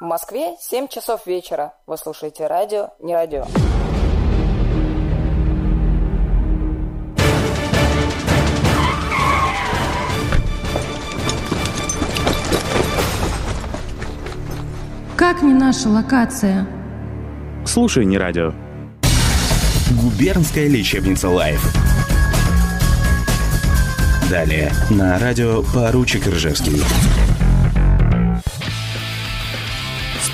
В Москве 7 часов вечера. Вы слушаете радио «Не радио». Как не наша локация? Слушай, не радио. Губернская лечебница «Live». Далее на радио «Поручик Ржевский».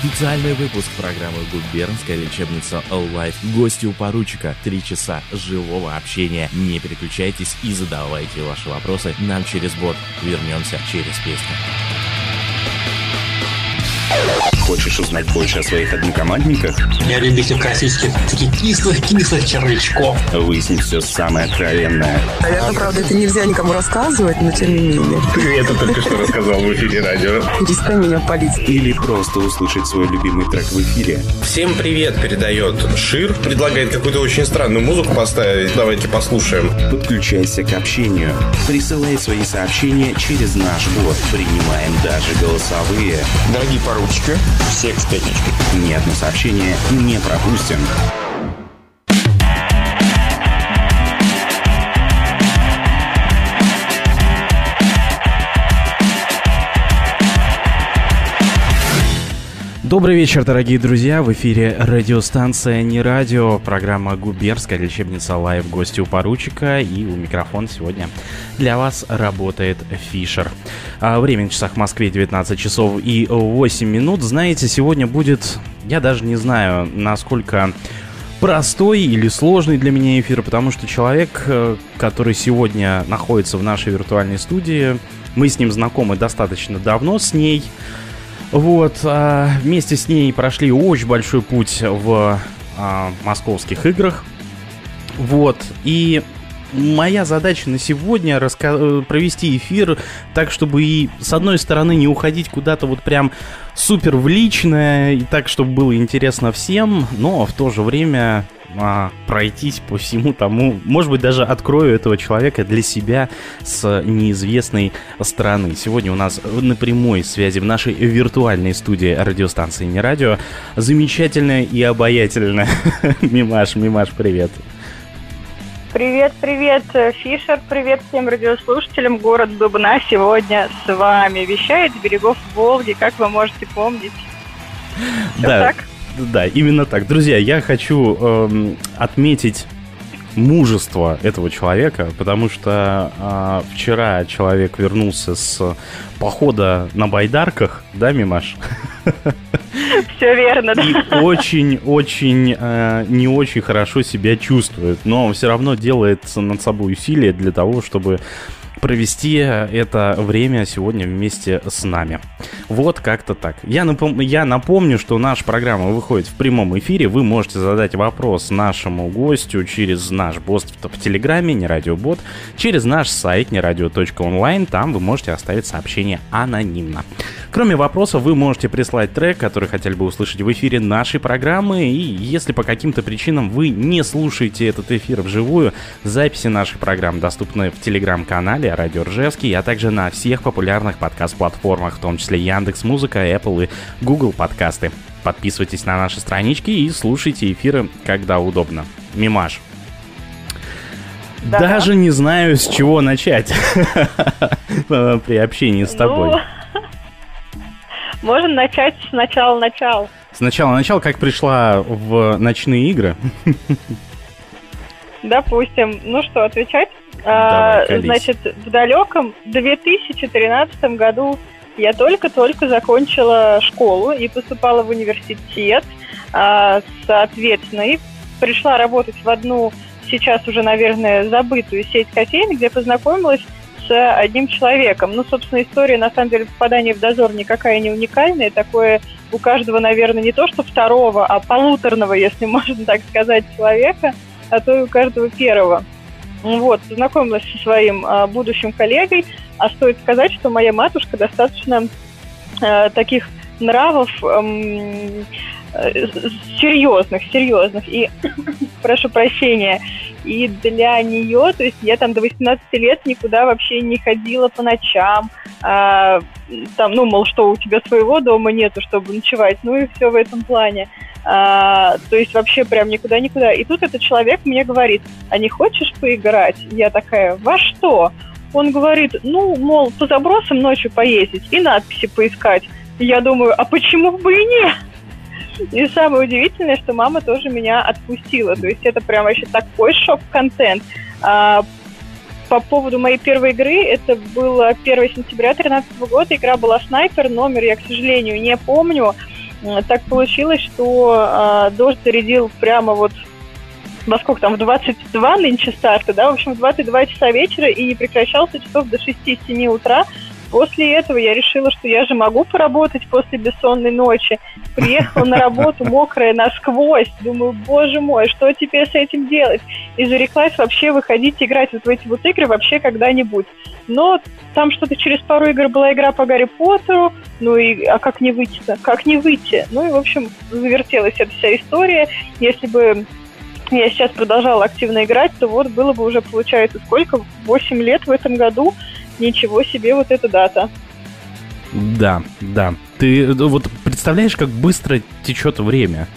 Специальный выпуск программы «Губернская лечебница All Life». Гости у поручика. Три часа живого общения. Не переключайтесь и задавайте ваши вопросы нам через бот. Вернемся через песню. Хочешь узнать больше о своих однокомандниках? Я любитель классических таких кислых-кислых червячков. Выяснить все самое откровенное. Наверное, правда, это нельзя никому рассказывать, но тем не менее. Ты это только что рассказал в эфире радио. Перестань меня палить. Или просто услышать свой любимый трек в эфире. Всем привет передает Шир. Предлагает какую-то очень странную музыку поставить. Давайте послушаем. Подключайся к общению. Присылай свои сообщения через наш бот. Принимаем даже голосовые. Дорогие поручики, всех с пятничкой. Ни одно сообщение не пропустим. Добрый вечер, дорогие друзья. В эфире радиостанция «Не радио», программа «Губерская лечебница Лайв». Гости у поручика и у микрофона сегодня для вас работает Фишер. А время на часах в Москве 19 часов и 8 минут. Знаете, сегодня будет, я даже не знаю, насколько простой или сложный для меня эфир, потому что человек, э, который сегодня находится в нашей виртуальной студии, мы с ним знакомы достаточно давно с ней. Вот, а, вместе с ней прошли очень большой путь в а, московских играх. Вот, и моя задача на сегодня раска- провести эфир так, чтобы и с одной стороны не уходить куда-то вот прям супер в личное, и так, чтобы было интересно всем, но в то же время а, пройтись по всему тому, может быть, даже открою этого человека для себя с неизвестной стороны. Сегодня у нас на прямой связи в нашей виртуальной студии радиостанции «Не радио» замечательная и обаятельная Мимаш. Мимаш, привет. Привет, привет, Фишер, привет всем радиослушателям. Город Дубна сегодня с вами вещает с берегов Волги, как вы можете помнить. Всё да, так? Да, именно так. Друзья, я хочу эм, отметить мужество этого человека, потому что а, вчера человек вернулся с похода на байдарках, да, Мимаш? Все верно, да. И очень-очень э, не очень хорошо себя чувствует, но все равно делает над собой усилия для того, чтобы провести это время сегодня вместе с нами. Вот как-то так. Я, напом- я напомню, что наша программа выходит в прямом эфире. Вы можете задать вопрос нашему гостю через наш бот в Телеграме, не радиобот, через наш сайт нерадио.онлайн. Там вы можете оставить сообщение анонимно. Кроме вопросов, вы можете прислать трек, который хотели бы услышать в эфире нашей программы. И если по каким-то причинам вы не слушаете этот эфир вживую, записи нашей программы доступны в телеграм-канале Радио Ржевский, а также на всех популярных подкаст-платформах, в том числе Яндекс Музыка, Apple и Google подкасты. Подписывайтесь на наши странички и слушайте эфиры, когда удобно. Мимаш. Да. Даже не знаю, с чего начать при общении с тобой. Ну, можем начать с начала-начала. Сначала начал, как пришла в ночные игры. Допустим. Ну что, отвечать? Давай, А, колись. значит, в далеком 2013 году я только-только закончила школу и поступала в университет. А, Соответственно, и пришла работать в одну сейчас уже, наверное, забытую сеть кофеин, где познакомилась с одним человеком. Ну, собственно, история, на самом деле, попадания в дозор никакая не уникальная. Такое у каждого, наверное, не то что второго, а полуторного, если можно так сказать, человека, а то и у каждого первого. Вот, познакомилась со своим а, будущим коллегой, а стоит сказать, что моя матушка достаточно а, таких нравов эм, серьезных, серьезных. И прошу прощения, и для нее, то есть я там до 18 лет никуда вообще не ходила по ночам, а, там, ну, мол, что у тебя своего дома нету, чтобы ночевать, ну и все в этом плане. А, то есть вообще прям никуда-никуда. И тут этот человек мне говорит, а не хочешь поиграть? Я такая, во что? Он говорит, ну, мол, по забросам ночью поездить и надписи поискать. я думаю, а почему бы и нет? И самое удивительное, что мама тоже меня отпустила. То есть это прям вообще такой шок-контент. А, по поводу моей первой игры, это было 1 сентября 2013 года, игра была «Снайпер», номер я, к сожалению, не помню. Так получилось, что э, дождь зарядил прямо вот во сколько там, в 22 нынче старта, да, в общем, в 22 часа вечера и не прекращался часов до 6-7 утра. После этого я решила, что я же могу поработать после бессонной ночи. Приехала на работу мокрая насквозь. Думаю, боже мой, что теперь с этим делать? И зареклась вообще выходить играть вот в эти вот игры вообще когда-нибудь. Но там что-то через пару игр была игра по Гарри Поттеру. Ну и а как не выйти-то? Как не выйти? Ну и, в общем, завертелась эта вся история. Если бы я сейчас продолжала активно играть, то вот было бы уже, получается, сколько? 8 лет в этом году. Ничего себе вот эта дата. Да, да. Ты вот представляешь, как быстро течет время?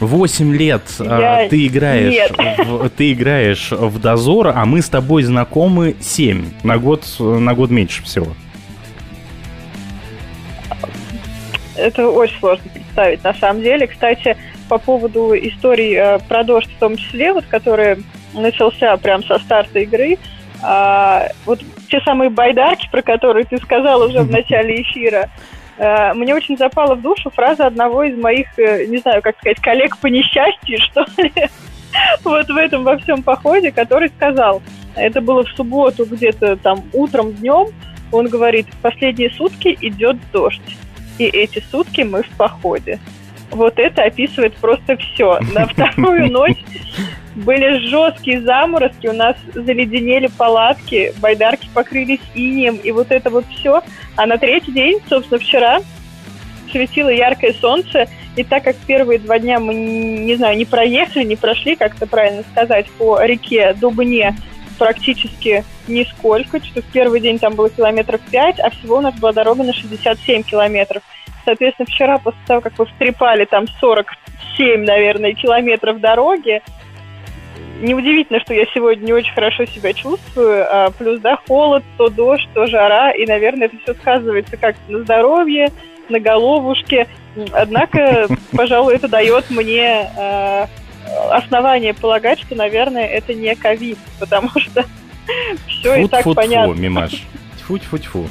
Восемь лет а, ты играешь, в, ты играешь в дозор, а мы с тобой знакомы семь на год на год меньше всего. Это очень сложно представить, на самом деле. Кстати, по поводу историй э, про дождь в том числе, вот который начался прям со старта игры, а, вот те самые байдарки, про которые ты сказал уже в начале эфира, а, мне очень запала в душу фраза одного из моих, э, не знаю, как сказать, коллег по несчастью, что ли, вот в этом во всем походе, который сказал, это было в субботу где-то там утром, днем, он говорит, последние сутки идет дождь, и эти сутки мы в походе. Вот это описывает просто все. На вторую ночь были жесткие заморозки, у нас заледенели палатки, байдарки покрылись инием, и вот это вот все. А на третий день, собственно, вчера светило яркое солнце, и так как первые два дня мы, не знаю, не проехали, не прошли, как это правильно сказать, по реке Дубне практически нисколько, что в первый день там было километров 5, а всего у нас была дорога на 67 километров. Соответственно, вчера, после того, как вы встрепали там 47, наверное, километров дороги, неудивительно, что я сегодня не очень хорошо себя чувствую. А плюс, да, холод, то дождь, то жара. И, наверное, это все сказывается как на здоровье, на головушке. Однако, пожалуй, это дает мне э, основание полагать, что, наверное, это не ковид, потому что все и так понятно. Мимаш. Тьфу-тьфу-тьфу.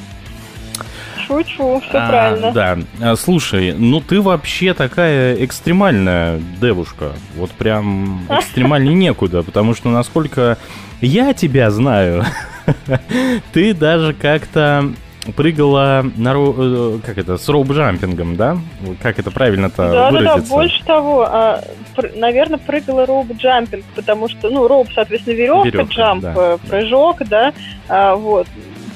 Тьфу-тьфу, все а, правильно. Да, а, слушай, ну ты вообще такая экстремальная девушка. Вот прям экстремальнее некуда, потому что насколько я тебя знаю, ты даже как-то прыгала на ро... Э, как это с роуп-джампингом, да? Как это правильно-то да, выразиться? Да, да, больше того, а, пр- наверное, прыгала роуп-джампинг, потому что, ну, rope, соответственно, веревка, веревка jump, да. Э, прыжок, да, а, вот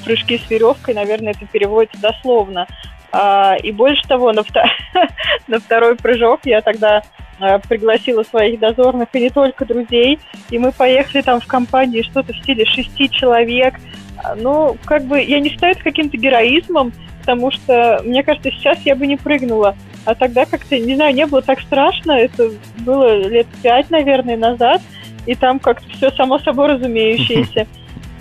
прыжки с веревкой, наверное, это переводится дословно. А, и больше того, на, втор... на второй прыжок я тогда а, пригласила своих дозорных и не только друзей, и мы поехали там в компании что-то в стиле шести человек. А, ну, как бы я не считаю это каким-то героизмом, потому что, мне кажется, сейчас я бы не прыгнула. А тогда как-то, не знаю, не было так страшно. Это было лет пять, наверное, назад. И там как-то все само собой разумеющееся.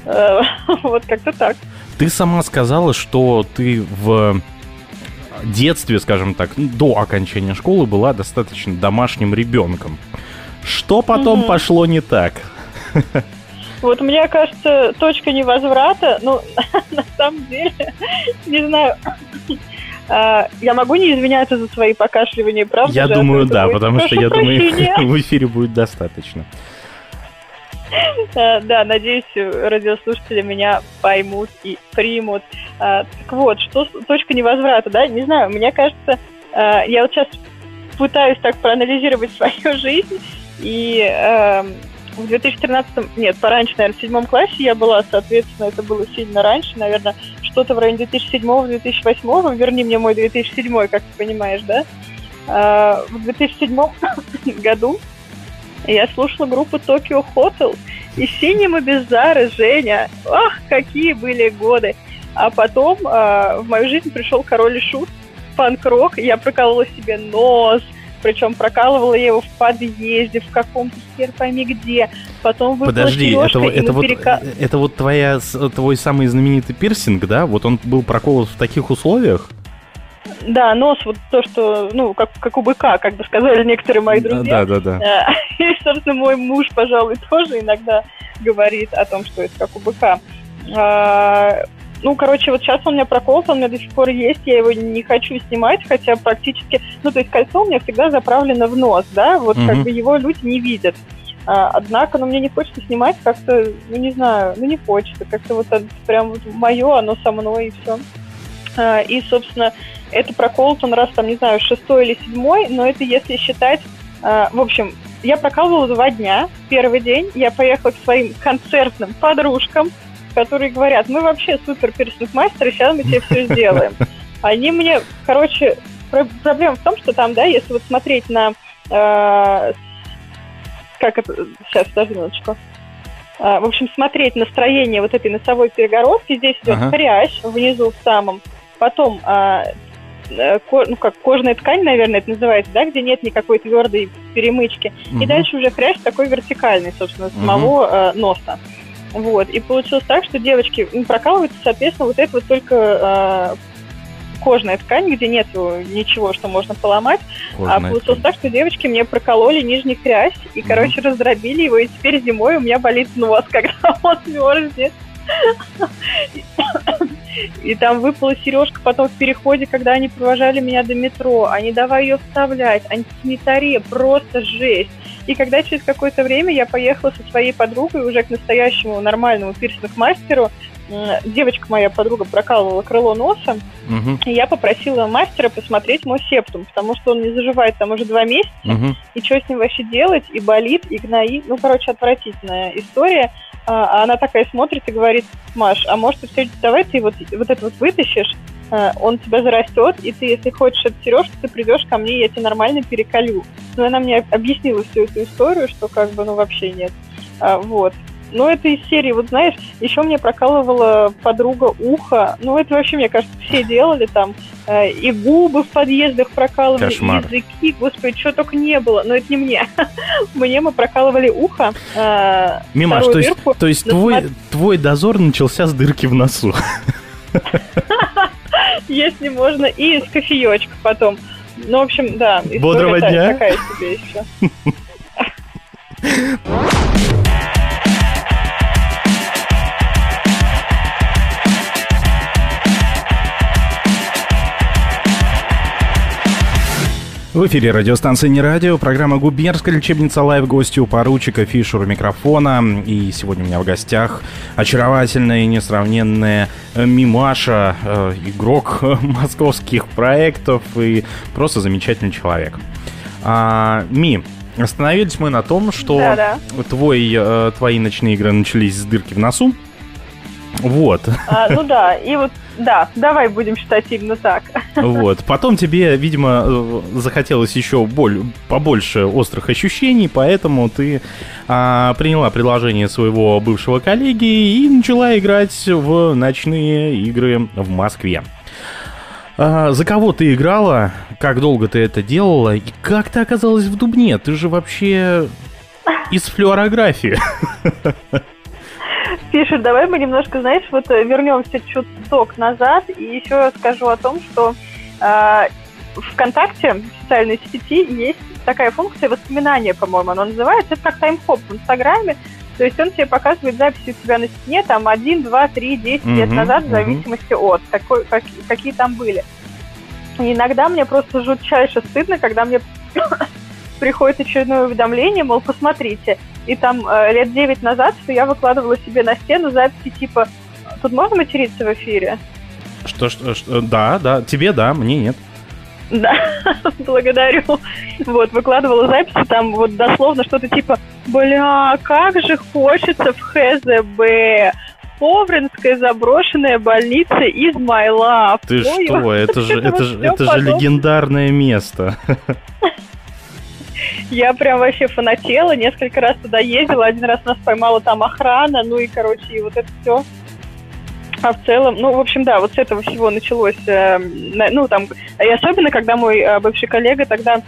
Э, вот как-то так. Ты сама сказала, что ты в детстве, скажем так, до окончания школы была достаточно домашним ребенком. Что потом угу. пошло не так? Вот мне кажется, точка невозврата, ну, на самом деле, не знаю, а, я могу не извиняться за свои покашливания, правда? Я думаю, да, потому что я думаю, в эфире будет достаточно. Э, да, надеюсь, радиослушатели меня поймут и примут. Э, так вот, что точка невозврата, да? Не знаю, мне кажется, э, я вот сейчас пытаюсь так проанализировать свою жизнь, и эм, в 2013, нет, пораньше, наверное, в седьмом классе я была, соответственно, это было сильно раньше, наверное, что-то в районе 2007-2008, верни мне мой 2007, как ты понимаешь, да? В 2007 году я слушала группу Tokyo Hotel и Синема Беззары, Женя. Ох, какие были годы. А потом э, в мою жизнь пришел король и шут, панк-рок, я проколола себе нос, причем прокалывала я его в подъезде, в каком-то хер пойми где. Потом Подожди, это, это, вот, перека... это вот твоя, твой самый знаменитый пирсинг, да? Вот он был проколот в таких условиях? Да, нос, вот то, что, ну, как, как у быка, как бы сказали некоторые мои друзья. Да, да, да. Э, и, собственно, мой муж, пожалуй, тоже иногда говорит о том, что это как у быка. А, ну, короче, вот сейчас он у меня проколот, он у меня до сих пор есть, я его не хочу снимать, хотя практически, ну, то есть кольцо у меня всегда заправлено в нос, да, вот mm-hmm. как бы его люди не видят. А, однако, ну, мне не хочется снимать как-то, ну, не знаю, ну, не хочется, как-то вот это прям вот мое, оно со мной и все. А, и, собственно, это проколот он раз, там, не знаю, шестой или седьмой, но это если считать, а, в общем, я прокалывала два дня. Первый день я поехала к своим концертным подружкам, которые говорят, мы вообще супер персонаж-мастеры, сейчас мы тебе все сделаем. Они мне, короче, проблема в том, что там, да, если вот смотреть на... Э, как это... Сейчас, подожди минуточку. Э, в общем, смотреть настроение вот этой носовой перегородки. Здесь идет ага. хрящ внизу в самом. Потом э, ну как кожная ткань, наверное, это называется, да, где нет никакой твердой перемычки. Угу. И дальше уже хрящ такой вертикальный, собственно, самого угу. э, носа. Вот. И получилось так, что девочки ну, прокалываются, соответственно, вот это вот только э, кожная ткань, где нет ничего, что можно поломать. А кожная а получилось ткань. так, что девочки мне прокололи нижний хрящ и, угу. короче, раздробили его, и теперь зимой у меня болит нос, когда он мерзнет. И там выпала сережка потом в переходе, когда они провожали меня до метро. Они давай ее вставлять. Антисанитария, просто жесть. И когда через какое-то время я поехала со своей подругой уже к настоящему нормальному пирсинг-мастеру, девочка моя подруга прокалывала крыло носа, угу. и я попросила мастера посмотреть мой септум, потому что он не заживает там уже два месяца, угу. и что с ним вообще делать, и болит, и гноит, ну, короче, отвратительная история. А, а она такая смотрит и говорит, Маш, а может, все, давай ты вот, вот это вот вытащишь, а, он тебя зарастет, и ты, если хочешь эту сережку, ты придешь ко мне, я тебе нормально переколю. Но она мне объяснила всю эту историю, что как бы, ну, вообще нет. А, вот. Ну, это из серии, вот знаешь, еще мне прокалывала подруга ухо. Ну, это вообще, мне кажется, все делали там. Э, и губы в подъездах прокалывали, Кошмар. и языки, господи, что только не было. Но это не мне. мне мы прокалывали ухо. Э, Мимаш, то есть, то есть твой, твой дозор начался с дырки в носу. Если можно, и с кофеечка потом. Ну, в общем, да. Бодрого дня. Такая себе еще. В эфире радиостанция «Не радио», программа «Губернская лечебница live», гости у поручика Фишера микрофона. И сегодня у меня в гостях очаровательная и несравненная Мимаша, э, игрок московских проектов и просто замечательный человек. А, Ми, остановились мы на том, что да -да. Твой, э, твои ночные игры начались с дырки в носу. Вот. А, ну да, и вот да, давай будем считать именно так. Вот. Потом тебе, видимо, э, захотелось еще боль, побольше острых ощущений, поэтому ты а, приняла предложение своего бывшего коллеги и начала играть в ночные игры в Москве. А, за кого ты играла? Как долго ты это делала? И как ты оказалась в Дубне? Ты же вообще из флюорографии. Пишет, давай мы немножко, знаешь, вот э, вернемся чуток назад и еще скажу о том, что э, ВКонтакте, в социальной сети, есть такая функция воспоминания, по-моему, она называется. Это как таймхоп в Инстаграме. То есть он тебе показывает записи у тебя на стене там 1, 2, 3, 10 mm-hmm, лет назад, в зависимости mm-hmm. от, какой, как, какие там были. И иногда мне просто жутчайше стыдно, когда мне приходит очередное уведомление, мол, посмотрите. И там э, лет 9 назад, что я выкладывала себе на стену записи типа «Тут можно материться в эфире?» Что, что, что, да, да, тебе да, мне нет. Да, благодарю. Вот, выкладывала записи, там вот дословно что-то типа «Бля, как же хочется в ХЗБ!» Повринская заброшенная больница из Love. Ты Ой, что? Это же, это, же, это же легендарное место. Я прям вообще фанатела, несколько раз туда ездила, один раз нас поймала там охрана, ну и, короче, и вот это все. А в целом, ну, в общем, да, вот с этого всего началось, э, ну, там, и особенно, когда мой э, бывший коллега тогда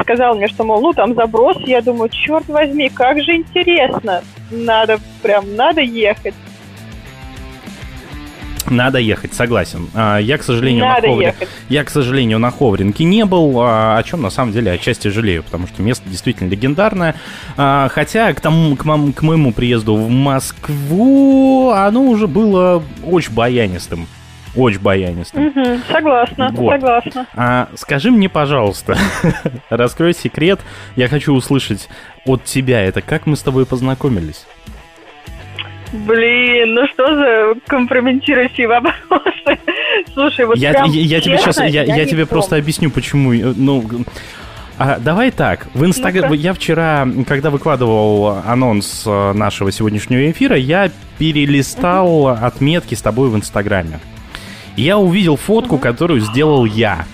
сказал мне, что, мол, ну, там заброс, я думаю, черт возьми, как же интересно, надо, прям, надо ехать. Надо ехать, согласен. А, я, к сожалению, Надо на Ховрин... ехать. я, к сожалению, на Ховринке не был, а, о чем на самом деле отчасти жалею, потому что место действительно легендарное. А, Хотя к, тому, к, мом- к моему приезду в Москву оно уже было очень баянистым. Очень баянистым. Мгм, согласна, Вот. согласна. А скажи мне, пожалуйста, раскрой секрет. Я хочу услышать от тебя это, как мы с тобой познакомились. Блин, ну что за компрометирующие вопросы? Слушай, вот я, прям я, я тебе сейчас, я, я не тебе просто объясню, почему. э, Ну, а, давай так. В Инстаграм я вчера, когда выкладывал анонс э, нашего сегодняшнего эфира, я перелистал отметки с тобой в Инстаграме. Я увидел фотку, которую сделал я.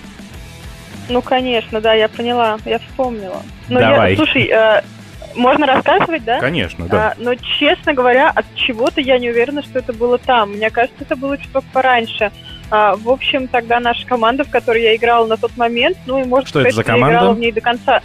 Ну, конечно, да, я поняла, я вспомнила. Но Давай. Я, слушай, э, можно рассказывать, да? Конечно, да. А, но, честно говоря, от чего-то я не уверена, что это было там. Мне кажется, это было чуток пораньше. А, в общем, тогда наша команда, в которой я играла на тот момент, ну и, может Что это сказать, за я играла в ней до конца.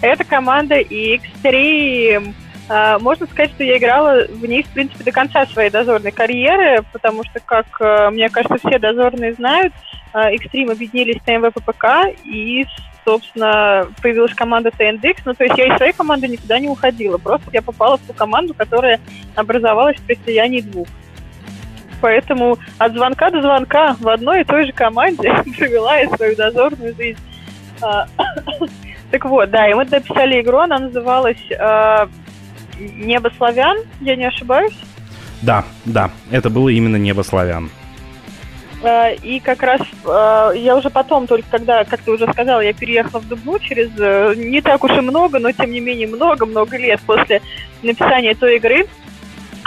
Это команда Extreme. А, можно сказать, что я играла в ней, в принципе, до конца своей дозорной карьеры, потому что, как э, мне кажется, все дозорные знают, э, Extreme объединились с ТМВ ППК, и, собственно, появилась команда TNDX. Ну, то есть я из своей команды никуда не уходила. Просто я попала в ту команду, которая образовалась при слиянии двух. Поэтому от звонка до звонка в одной и той же команде провела я свою дозорную жизнь. А, Так вот, да, и мы дописали игру, она называлась э, «Небо славян», я не ошибаюсь. Да, да, это было именно небо славян. Э, И как раз э, я уже потом, только когда, как ты уже сказала, я переехала в Дубну через э, не так уж и много, но тем не менее много-много лет после написания той игры.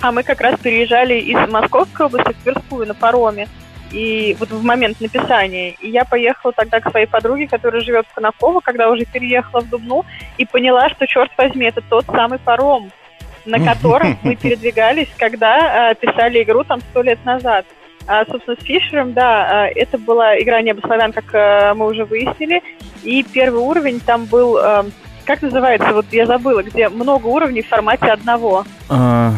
А мы как раз переезжали из Московской области в Тверскую на пароме. И вот в момент написания. И я поехала тогда к своей подруге, которая живет в Конаково, когда уже переехала в Дубну, и поняла, что, черт возьми, это тот самый паром, на котором мы передвигались, когда э, писали игру там сто лет назад. А, собственно, с Фишером, да, э, это была игра «Небо славян», как э, мы уже выяснили. И первый уровень там был, э, как называется, вот я забыла, где много уровней в формате одного. А,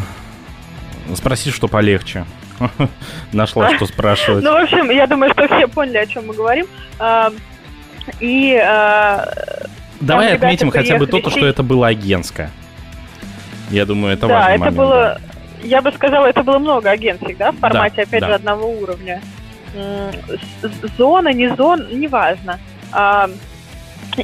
Спроси, что полегче. Нашла, что спрашивать. Ну, в общем, я думаю, что все поняли, о чем мы говорим. А, И а, Давай отметим хотя бы то, что это было агентское. Я думаю, это да, важный это момент, было, я бы сказала, это было много агентских, да, в формате, Да, опять да. же, одного уровня. Зона, не зона, неважно. А,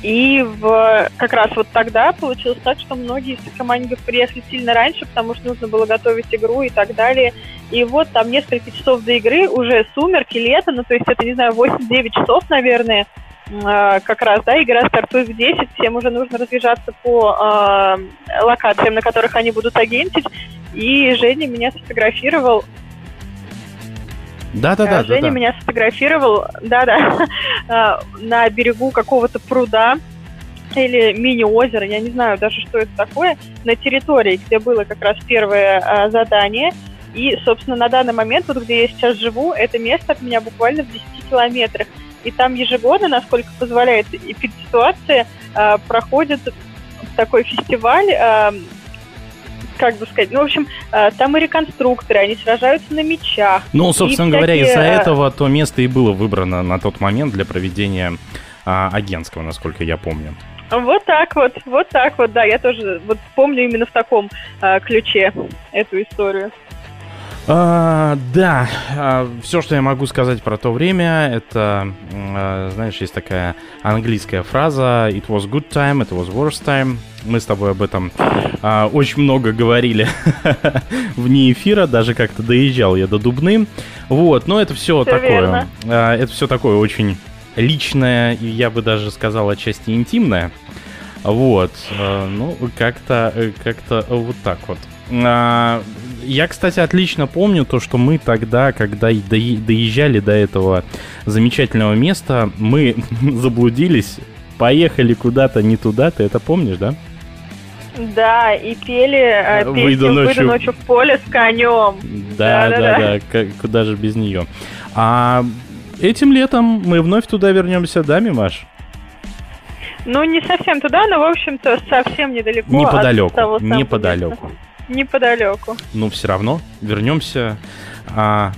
И в, как раз вот тогда получилось так, что многие из командников приехали сильно раньше, потому что нужно было готовить игру и так далее. И вот там несколько часов до игры, уже сумерки, лето, ну то есть это, не знаю, 8-9 часов, наверное, как раз, да, игра стартует в 10, всем уже нужно разъезжаться по а, локациям, на которых они будут агентить. И Женя меня сфотографировал Да, да, а, да, да, Женя да. меня сфотографировал, да-да, а, на берегу какого-то пруда или мини-озера, я не знаю даже, что это такое, на территории, где было как раз первое а, задание. И, собственно, на данный момент, вот где я сейчас живу, это место от меня буквально в 10 километрах. И там ежегодно, насколько позволяет ситуация, проходит такой фестиваль, а, как бы сказать, ну, в общем, а, там и реконструкторы, они сражаются на мечах, Ну, собственно И говоря, из-за э, этого то место и было выбрано на тот момент для проведения а, агентского, насколько я помню. Вот так вот, вот так вот, да, я тоже вот помню именно в таком а, ключе эту историю. А, да, все, что я могу сказать про то время, это, а, знаешь, есть такая английская фраза «It was good time, it was worst time». Мы с тобой об этом а, очень много говорили вне эфира, даже как-то доезжал я до Дубны. Вот, но это все Всё такое, а, это все такое очень личное, и я бы даже сказал отчасти интимное. Вот, э, ну, как-то, э, как-то вот так вот. А, Я, кстати, отлично помню то, что мы тогда, когда доезжали до этого замечательного места, мы заблудились, поехали куда-то не туда, ты это помнишь, да? Да, и пели э, песню Выйду ночью. «Выйду ночью в поле с конем». Да, да, Да-да-да. да, как- куда же без нее. А этим летом мы вновь туда вернемся, да, Мимаш? Ну, не совсем туда, но, в общем-то, совсем недалеко Неподалеку, от того неподалеку. места. Неподалеку. Но все равно вернемся а,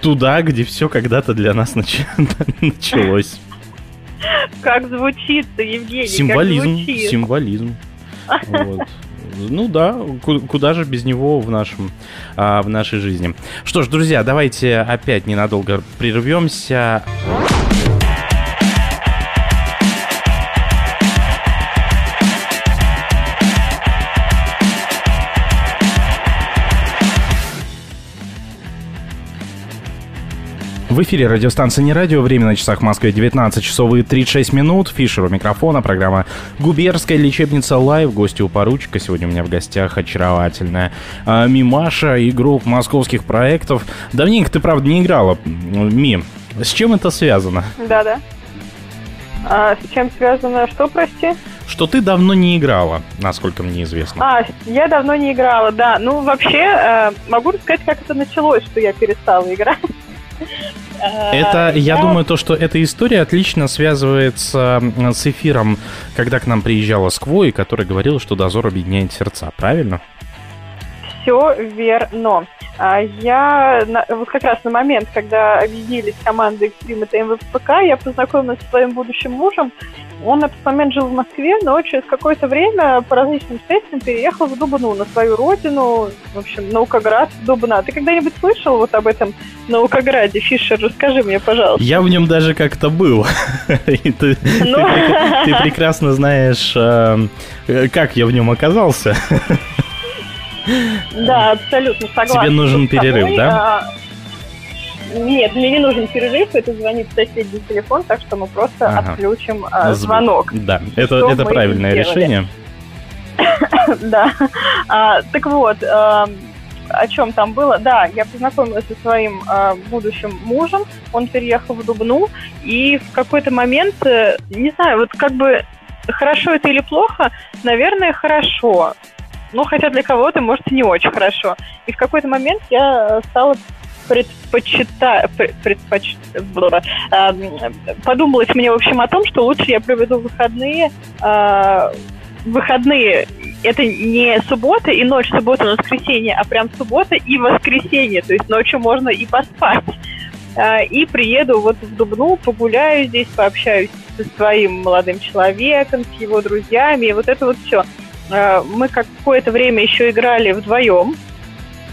туда, где все когда-то для нас нач- началось. Как звучит, Евгений, Символизм, как звучит. символизм. Вот. Ну да, ку- куда же без него в нашем, а, в нашей жизни. Что ж, друзья, давайте опять ненадолго прервемся. В эфире радиостанция «Не радио». Время на часах в Москве 19 часов и 36 минут. Фишер у микрофона. Программа «Губернская лечебница live». Гости у поручика. Сегодня у меня в гостях очаровательная а, Мимаша, игрок московских проектов. Давненько ты, правда, не играла. Ми, с чем это связано? Да-да. А с чем связано что, прости? Что ты давно не играла, насколько мне известно. А, я давно не играла, да. Ну, вообще, э, могу рассказать, как это началось, что я перестала играть. Э, Это, я думаю, то, что эта история отлично связывается с эфиром, когда к нам приезжала Сквой, который говорил, что дозор объединяет сердца, правильно? Все верно. А, Я вот как раз на момент, когда объединились команды Extreme и МВПК, я познакомилась со своим будущим мужем. Он на тот момент жил в Москве, но через какое-то время по различным обстоятельствам переехал в Дубну, на свою родину, в общем, Наукоград, Дубна. Ты когда-нибудь слышал вот об этом Наукограде? Фишер, расскажи мне, пожалуйста. Я в нем даже как-то был. Ты, Ну. ты прекрасно знаешь, э, э, как я в нем оказался. Да, абсолютно согласна. Тебе нужен перерыв, да? Нет, мне не нужен перерыв, это звонит соседний телефон, так что мы просто Ага. отключим Звук. звонок. Да, это, Что это правильное решение. Да. А, так вот, а, о чем там было? Да, я познакомилась со своим а, будущим мужем, он переехал в Дубну, и в какой-то момент, э, не знаю, вот как бы хорошо это или плохо, наверное, хорошо. Ну, хотя для кого-то, может, и не очень хорошо. И в какой-то момент я э, стала предпочитать, предпоч... а, подумалось мне, в общем, о том, что лучше я проведу выходные а, выходные это не суббота и ночь суббота воскресенье, а прям суббота и воскресенье, то есть ночью можно и поспать. А, И приеду вот в Дубну, погуляю здесь, пообщаюсь со своим молодым человеком, с его друзьями, и вот это вот все. Мы какое-то время еще играли вдвоем,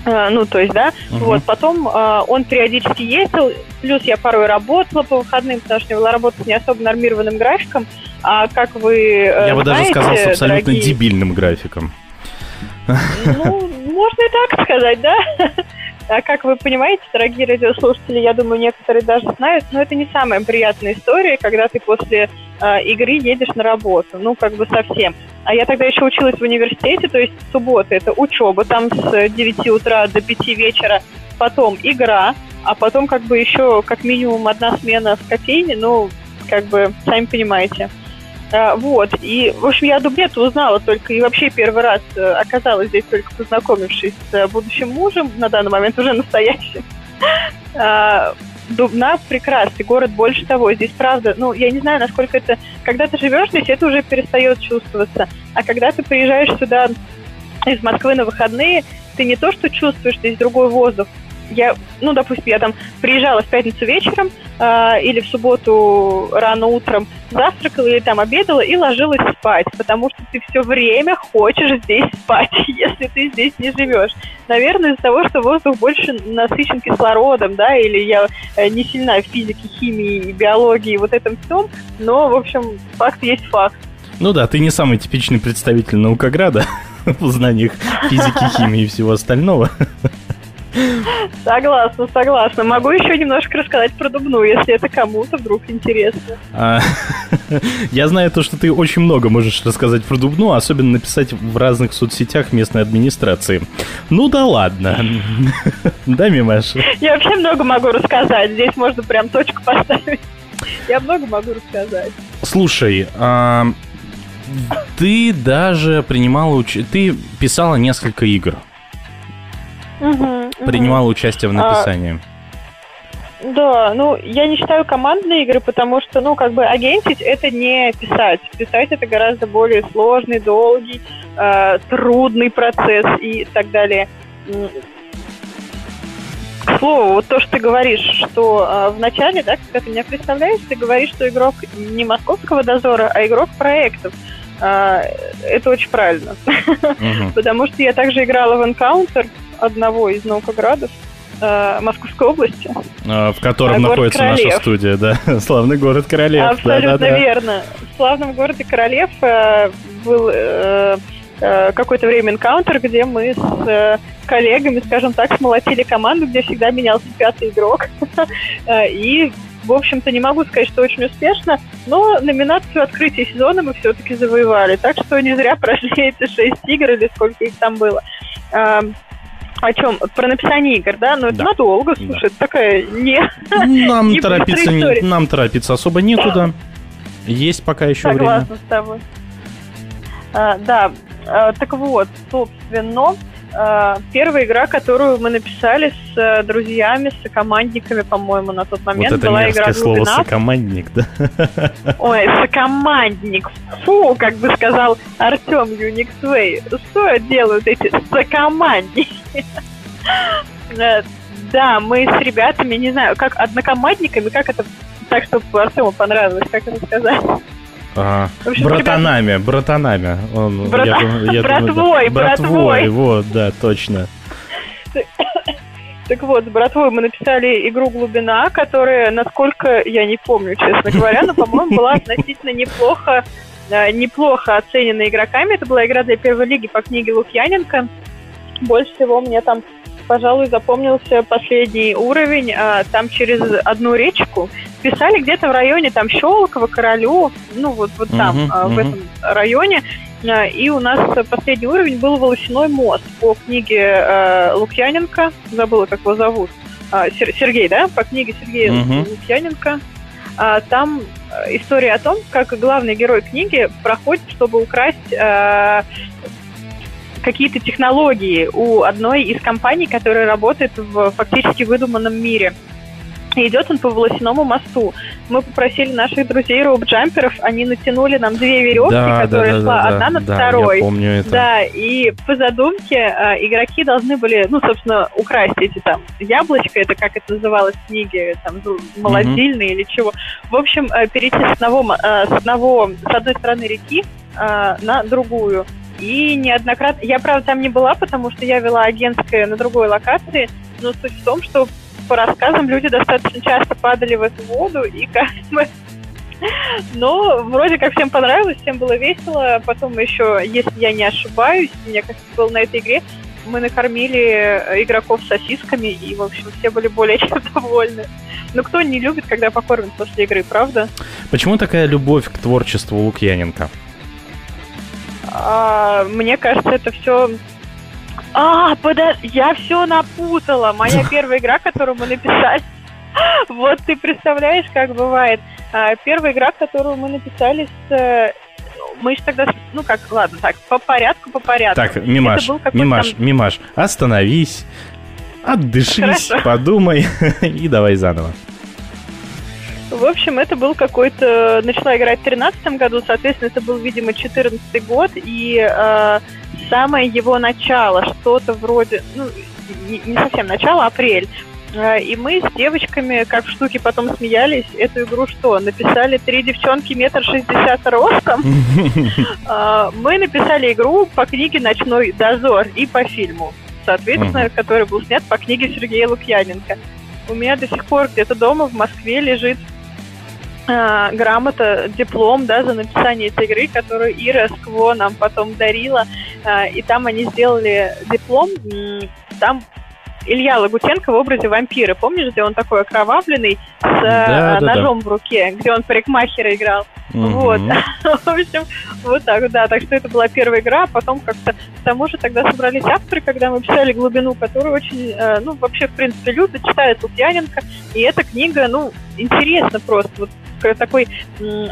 ну, то есть, да, Мгм. вот, потом а, он периодически ездил, плюс я порой работала по выходным, потому что я была работать с не особо нормированным графиком, а как вы э, Я бы даже сказал с абсолютно дорогие- дебильным графиком. Ну, можно и так сказать, да? А как вы понимаете, дорогие радиослушатели, я думаю, некоторые даже знают, но это не самая приятная история, когда ты после э, игры едешь на работу, ну, как бы совсем. А я тогда еще училась в университете, то есть суббота это учеба, там с 9 утра до 5 вечера, потом игра, а потом как бы еще как минимум одна смена в кофейне, ну, как бы, сами понимаете. А, вот, и, в общем, я о Дубне-то узнала только, и вообще первый раз э, оказалась здесь только познакомившись с э, будущим мужем, на данный момент уже настоящим. А, Дубна прекрасный город, больше того, здесь правда, ну, я не знаю, насколько это, когда ты живешь здесь, это уже перестает чувствоваться, а когда ты приезжаешь сюда из Москвы на выходные, ты не то что чувствуешь здесь другой воздух, я, ну, допустим, я там приезжала в пятницу вечером а, или в субботу рано утром, завтракала или там обедала и ложилась спать, потому что ты все время хочешь здесь спать, если ты здесь не живешь. Наверное, из-за того, что воздух больше насыщен кислородом, да, или я э, не сильна в физике, химии, биологии, вот этом всем, но, в общем, факт есть факт. Ну да, ты не самый типичный представитель Наукограда в знаниях физики, химии и всего остального. Согласна, согласна. Могу еще немножко рассказать про Дубну, если это кому-то вдруг интересно. А, Я знаю то, что ты очень много можешь рассказать про Дубну, особенно написать в разных соцсетях местной администрации. Ну да ладно. Да, Мимаша? Я вообще много могу рассказать. Здесь можно прям точку поставить. Я много могу рассказать. Слушай, а, ты даже принимала. Ты писала несколько игр. Мгм, Принимала мгм. участие в А, написании. Да, ну, я не считаю командные игры, потому что, ну, как бы агентить это не писать. Писать это гораздо более сложный, долгий, э, трудный процесс и так далее. К слову, вот то, что ты говоришь, что э, в начале, да, когда ты меня представляешь, ты говоришь, что игрок не московского дозора, а игрок проектов. Э, это очень правильно. Потому что я также играла в Encounter одного из наукоградов э, Московской области. А, В котором находится наша Королев. студия, да. Славный город Королев. Абсолютно да-да-да. верно. В славном городе Королев э, был э, какое-то время энкаунтер, где мы с коллегами, скажем так, смолотили команду, где всегда менялся пятый игрок. И, в общем-то, не могу сказать, что очень успешно, но номинацию открытия сезона мы все-таки завоевали. Так что не зря прошли эти шесть игр или сколько их там было. О чем? Про написание игр, да? Но это Да. надолго, слушай, это такая не... Нам торопиться, не- нам торопиться особо некуда. Есть пока еще время. Согласна с тобой. А, да, а, так вот, собственно, первая игра, которую мы написали с э, друзьями, с командниками, по-моему, на тот Вот момент, это была игра слово «Глубина». сокомандник, да? Ой, сокомандник. Фу, как бы сказал Артем Юниксвей. Что делают эти сокомандники? Э, Да, мы с ребятами, не знаю, как однокомандниками, как это так, чтобы Артему понравилось, как это сказать. В общем, Братанами, братанами. Он- Брата- я думаю- я думаю, да. братвой, Братвой, братвой. вот, да, точно. Так вот, с братвой мы написали игру «Глубина», которая, насколько я не помню, честно говоря, но, по-моему, была относительно неплохо, э, неплохо оценена игроками. Это была игра для первой лиги по книге Лукьяненко. Больше всего мне там, пожалуй, запомнился последний уровень. а, Там через одну речку писали где-то в районе там Щелково, Королю, ну вот, вот там, Мгм, а, в этом районе. А, И у нас последний уровень был Волосяной мост по книге э, Лукьяненко. Забыла, как его зовут. А, Сер- Сергей, да? По книге Сергея Мгм. Лукьяненко. А, Там история о том, как главный герой книги проходит, чтобы украсть э, какие-то технологии у одной из компаний, которая работает в фактически выдуманном мире. И идет он по волосяному мосту. Мы попросили наших друзей роуп-джамперов, они натянули нам две веревки, Да, да, которые да, шла да, одна над да, второй. я помню это. Да, и по задумке э, игроки должны были, ну, собственно, украсть эти там яблочко, это как это называлось в книге, там, зл- молодильные или чего. В общем, э, перейти с одного, э, с одного, с одной стороны реки э, на другую. И неоднократно... Я, правда, там не была, потому что я вела агентское на другой локации, но суть в том, что по рассказам люди достаточно часто падали в эту воду, и как бы... Но вроде как всем понравилось, всем было весело. Потом еще, если я не ошибаюсь, мне кажется, было на этой игре, мы накормили э, игроков сосисками, и, в общем, все были более чем довольны. Но кто не любит, когда покормят после игры, правда? Почему такая любовь к творчеству Лукьяненко? А, мне кажется, это все... А, подожди, я все напутала. Моя первая игра, которую мы написали. Вот ты представляешь, как бывает. А, Первая игра, которую мы написали с... э, Мы же тогда... Ну как, ладно, так, по порядку, по порядку. Так, Мимаш, Мимаш, там- Мимаш, остановись, отдышись, Хорошо. подумай и давай заново. В общем, это был какой-то... Начала играть в 2013 году, соответственно, это был, видимо, 14 год, и э, самое его начало, что-то вроде... Ну, не, совсем начало, апрель. Э, И мы с девочками, как в штуке потом смеялись, эту игру что? Написали три девчонки метр шестьдесят ростом. Э, Мы написали игру по книге «Ночной дозор» и по фильму, соответственно, который был снят по книге Сергея Лукьяненко. У меня до сих пор где-то дома в Москве лежит э, грамота, диплом, да, за написание этой игры, которую Ира Скво нам потом дарила. Э, и там они сделали диплом. Там Илья Лагутенко в образе вампира. Помнишь, где он такой окровавленный с э, Да, да, да. ножом в руке, где он парикмахера играл? Мгм. Вот. В общем, вот так, да. Так что это была первая игра, а потом как-то к тому же тогда собрались авторы, когда мы писали глубину, которую очень, ну, вообще, в принципе, любят, читают Лукьяненко. И эта книга, ну, интересна просто. Вот такой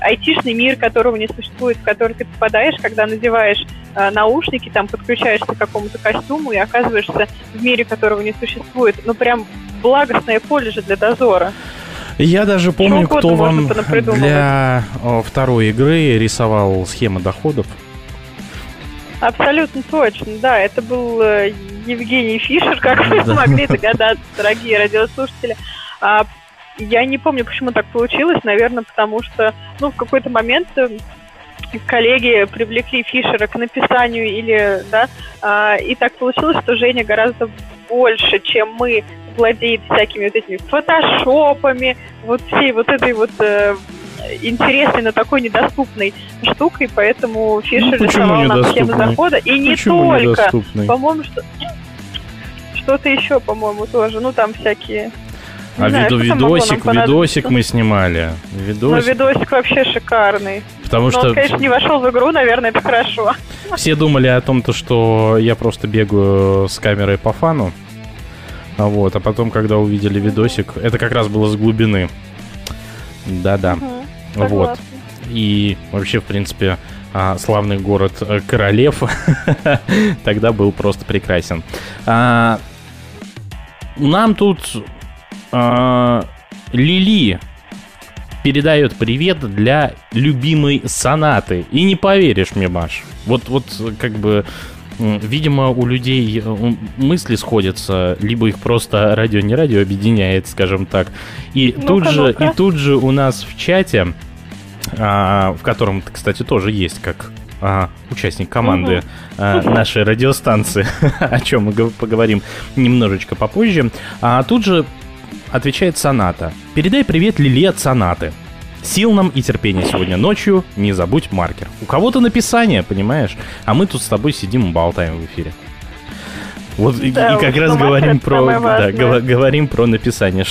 айтишный мир, которого не существует, в который ты попадаешь, когда надеваешь э, наушники, там подключаешься к какому-то костюму и оказываешься в мире, которого не существует. Ну, прям благостное поле же для дозора. Я даже помню, кто вам для о, второй игры рисовал схемы доходов. Абсолютно точно, да. Это был э, Евгений Фишер, как вы да. могли догадаться, дорогие радиослушатели. Я не помню, почему так получилось. Наверное, потому что, ну, в какой-то момент э, коллеги привлекли Фишера к написанию или, да, а, и так получилось, что Женя гораздо больше, чем мы, владеет всякими вот этими фотошопами, вот всей вот этой вот э, интересной, но такой недоступной штукой, поэтому Фишер ну, рисовал нам схему захода. И не почему только. По-моему, что... что-то еще, по-моему, тоже. Ну, там всякие а знаю, виду, видосик, видосик мы снимали. Видосик. Ну, видосик вообще шикарный. Потому Но что... он, конечно, не вошел в игру, наверное, это хорошо. Все думали о том, то, что я просто бегаю с камерой по фану. А вот, а потом, когда увидели видосик, это как раз было с глубины. Да-да. Угу, вот. И вообще, в принципе, а, славный город э, Королев тогда был просто прекрасен. А, нам тут Лили передает привет для любимой сонаты. И не поверишь мне, Маш. Вот, вот как бы видимо, у людей э, мысли сходятся, либо их просто радио не радио объединяет, скажем так. И ну тут же, и тут же у нас в чате, а, в котором, кстати, тоже есть как а, участник команды угу. а, нашей радиостанции, о чем мы поговорим немножечко попозже. А тут же отвечает Соната. Передай привет Лили от Сонаты. Сил нам и терпения сегодня ночью. Не забудь маркер. У кого-то написание, понимаешь? А мы тут с тобой сидим и болтаем в эфире. Вот да, и, и как раз говорим про, да, говорим про написание.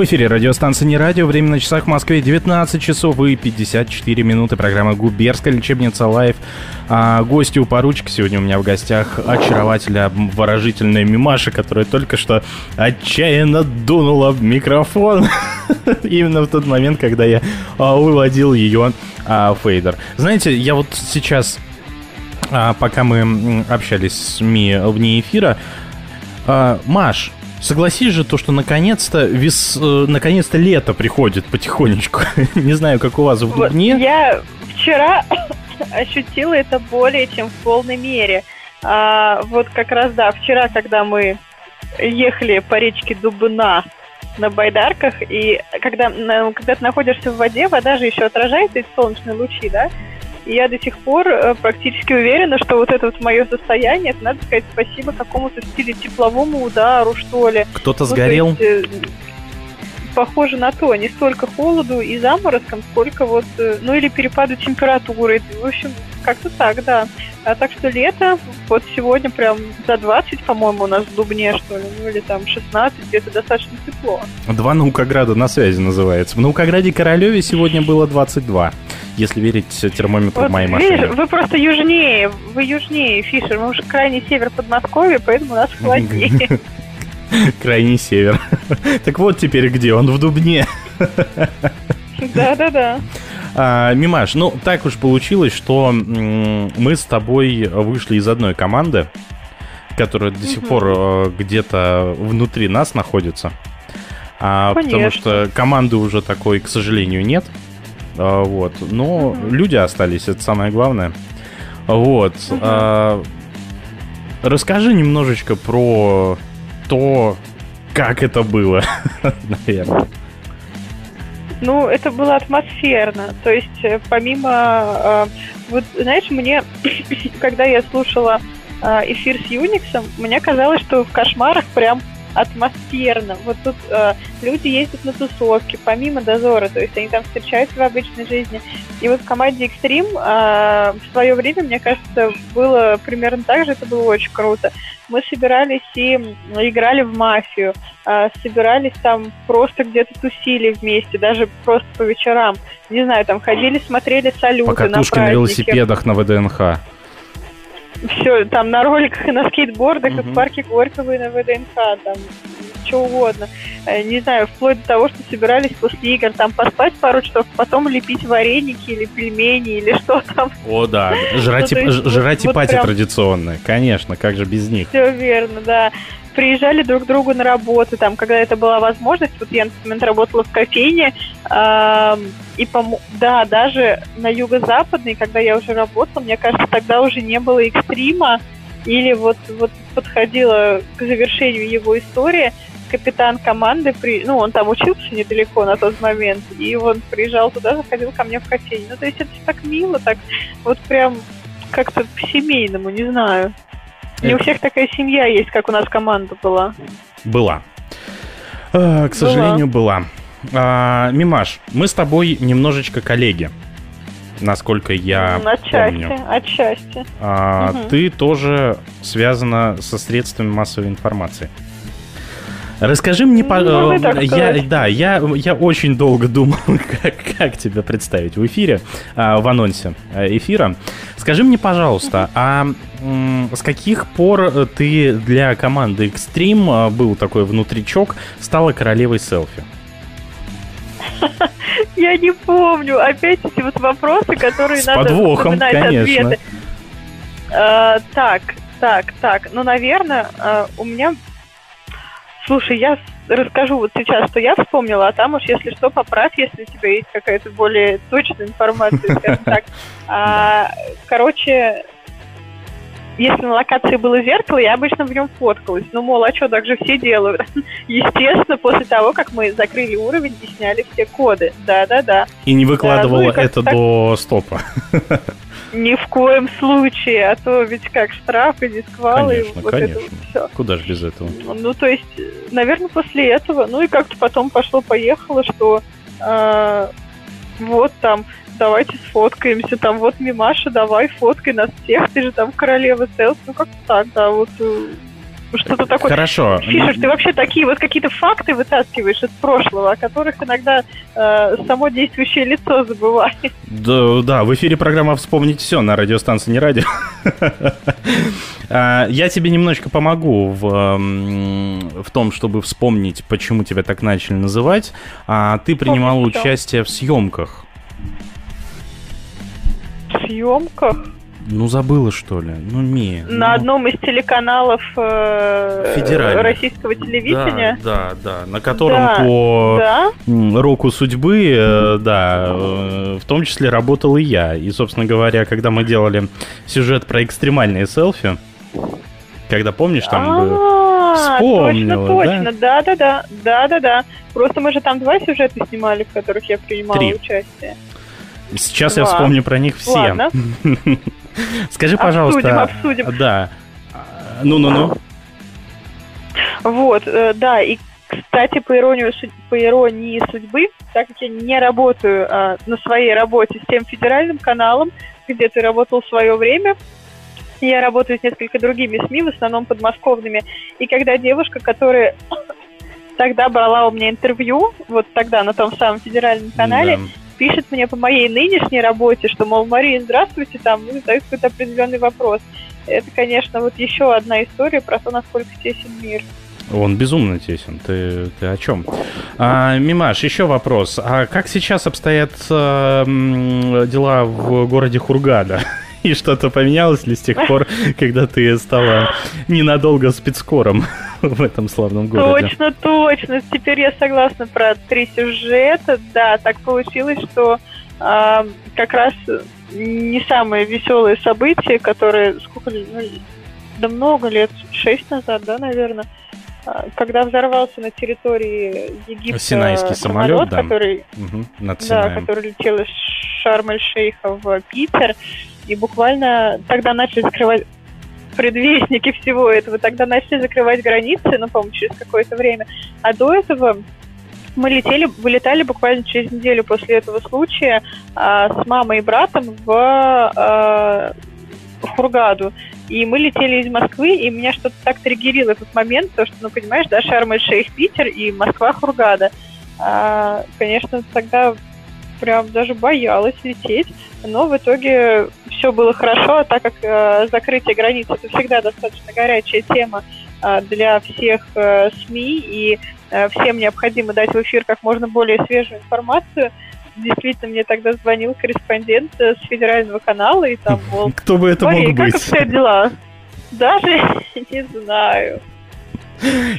В эфире радиостанция «Не радио». Время на часах в Москве 19 часов и 54 минуты. Программа «Губернская лечебница live». А, гости у поручика. Сегодня у меня в гостях очаровательная, обворожительная Мимаша, которая только что отчаянно дунула в микрофон. Именно в тот момент, когда я а, выводил ее а, фейдер. Знаете, я вот сейчас, а, пока мы общались с Ми вне эфира, Маш, Согласись же, то, что наконец-то вес... Э, наконец-то лето приходит потихонечку. Не знаю, как у вас в Дубне. Я вчера ощутила это более чем в полной мере. А, вот как раз, да, вчера, когда мы ехали по речке Дубна на байдарках, и когда, когда ты находишься в воде, вода же еще отражает эти солнечные лучи, да, и я до сих пор э, практически уверена, что вот это вот мое состояние, это надо сказать спасибо какому-то стиле тепловому удару, что ли. Кто-то ну, сгорел? есть, э, похоже на то, не столько холоду и заморозком, сколько вот, э, ну или перепаду температуры. В общем, как-то так, да. А так что лето, вот сегодня прям за 20, по-моему, у нас в Дубне, что ли, ну или там 16, где-то достаточно тепло. Два Наукограда на связи называется. В Наукограде Королеве сегодня было 22, если верить термометру вот, моей машины. Видишь, вы просто южнее, вы южнее, Фишер, мы уже крайний север Подмосковья, поэтому у нас холоднее. Крайний север. Так вот теперь где? Он в Дубне. Да-да-да. А, Мимаш, ну так уж получилось, что мы с тобой вышли из одной команды, которая до сих пор э, где-то внутри нас находится. А, потому что команды уже такой, к сожалению, нет. А, вот. Но люди остались, это самое главное. Вот. А, расскажи немножечко про то, как это было, наверное. Ну, это было атмосферно. То есть, э, помимо... Э, вот, знаешь, мне, когда я слушала э, эфир с Юниксом, мне казалось, что в кошмарах прям атмосферно. Вот тут э, люди ездят на тусовки, помимо дозора, то есть они там встречаются в обычной жизни. И вот в команде Extreme э, в свое время, мне кажется, было примерно так же, это было очень круто. Мы собирались и играли в мафию, э, собирались там просто где-то тусили вместе, даже просто по вечерам. Не знаю, там ходили, смотрели салюты По катушке на, на велосипедах на ВДНХ все там на роликах и на скейтбордах, mm-hmm. и в парке Горького и на ВДНХ, там что угодно. Э, не знаю, вплоть до того, что собирались после игр там поспать пару часов, потом лепить вареники или пельмени или что там. О, да, жрать, ну, и, жрать вот, и пати прям... традиционные, конечно, как же без них. Все верно, да приезжали друг к другу на работу, там, когда это была возможность, вот я на тот момент работала в кофейне, э, и, по да, даже на юго-западной, когда я уже работала, мне кажется, тогда уже не было экстрима, или вот, вот подходила к завершению его история, капитан команды, при... ну, он там учился недалеко на тот момент, и он приезжал туда, заходил ко мне в кофейню. Ну, то есть это так мило, так вот прям как-то по-семейному, не знаю. Не у всех такая семья есть, как у нас команда была. Была. А, к сожалению, была. была. Мимаш, мы с тобой немножечко коллеги. Насколько я отчасти, помню. Отчасти. А, угу. Ты тоже связана со средствами массовой информации. Расскажи мне, ну, я, да, я, я очень долго думал, как, как тебя представить в эфире, а, в анонсе э, эфира. Скажи мне, пожалуйста, а с каких пор ты для команды Extreme э, был такой внутричок, стала королевой селфи? Я не помню. Опять эти вот вопросы, которые С надо подвохом, конечно. ответы. А, так, так, так. Ну, наверное, а, у меня Слушай, я расскажу вот сейчас, что я вспомнила, а там уж, если что, поправь, если у тебя есть какая-то более точная информация, скажем так. А, короче, если на локации было зеркало, я обычно в нем фоткалась. Ну, мол, а что, так же все делают. Естественно, после того, как мы закрыли уровень и сняли все коды. Да-да-да. И не выкладывала да, ну, и это так... до стопа. Ни в коем случае, а то ведь как штрафы, дисквалы. Конечно, вот конечно. Это все. Куда же без этого? Ну, то есть, наверное, после этого, ну и как-то потом пошло-поехало, что э, вот там давайте сфоткаемся, там вот Мимаша, давай фоткай нас всех, ты же там королева селфи, ну как-то так, да, вот э, что-то такое. Хорошо. Фишер, ты вообще такие вот какие-то факты вытаскиваешь из прошлого, о которых иногда э, само действующее лицо забывает. Да, да, в эфире программа «Вспомнить все» на радиостанции «Не радио». А, я тебе немножечко помогу в, в том, чтобы вспомнить, почему тебя так начали называть. А ты принимала участие в съемках. В съемках? Ну, забыла, что ли? Ну, не. На ну... одном из телеканалов э, российского телевидения. Да, да, да. На котором да, по да? року судьбы, э, да, э, в том числе работал и я. И, собственно говоря, когда мы делали сюжет про экстремальные селфи, когда помнишь, там был... Вспомнила, точно, точно, да, да, да, да, да, да. Просто мы же там два сюжета снимали, в которых я принимала Три. участие. Сейчас Два. я вспомню про них все. Ладно. Скажи, пожалуйста. Обсудим, обсудим. Да. Ну-ну-ну. Вот, э, да, и кстати, по иронии, по иронии судьбы, так как я не работаю а, на своей работе с тем федеральным каналом, где ты работал в свое время, я работаю с несколько другими СМИ, в основном подмосковными. И когда девушка, которая тогда брала у меня интервью, вот тогда на том самом федеральном канале, да пишет мне по моей нынешней работе, что, мол, Мария, здравствуйте, там, ну, задают какой-то определенный вопрос. Это, конечно, вот еще одна история про то, насколько тесен мир. Он безумно тесен. Ты, ты о чем? А, Мимаш, еще вопрос. А как сейчас обстоят а, дела в городе Хургада? И что-то поменялось ли с тех пор, когда ты стала ненадолго спецкором в этом славном городе? Точно, точно. Теперь я согласна про три сюжета. Да, так получилось, что э, как раз не самые веселые события, которые сколько ну, да много лет, шесть назад, да, наверное, а, когда взорвался на территории Египта Синайский самолет, самолет да. который, угу, над да, который летел из Шарм-эль-Шейха в Питер, и буквально тогда начали закрывать предвестники всего этого. Тогда начали закрывать границы, ну, по-моему, через какое-то время. А до этого мы летели, вылетали буквально через неделю после этого случая а, с мамой и братом в а, Хургаду. И мы летели из Москвы, и меня что-то так триггерило этот момент, то что, ну, понимаешь, да, Шарм-эль-Шейх, Питер и Москва, Хургада. А, конечно, тогда прям даже боялась лететь, но в итоге все было хорошо, а так как э, закрытие границ это всегда достаточно горячая тема э, для всех э, СМИ, и э, всем необходимо дать в эфир как можно более свежую информацию. Действительно, мне тогда звонил корреспондент э, с федерального канала, и там, мол, Кто бы это «Мария, мог как быть? обстоят дела? Даже не знаю.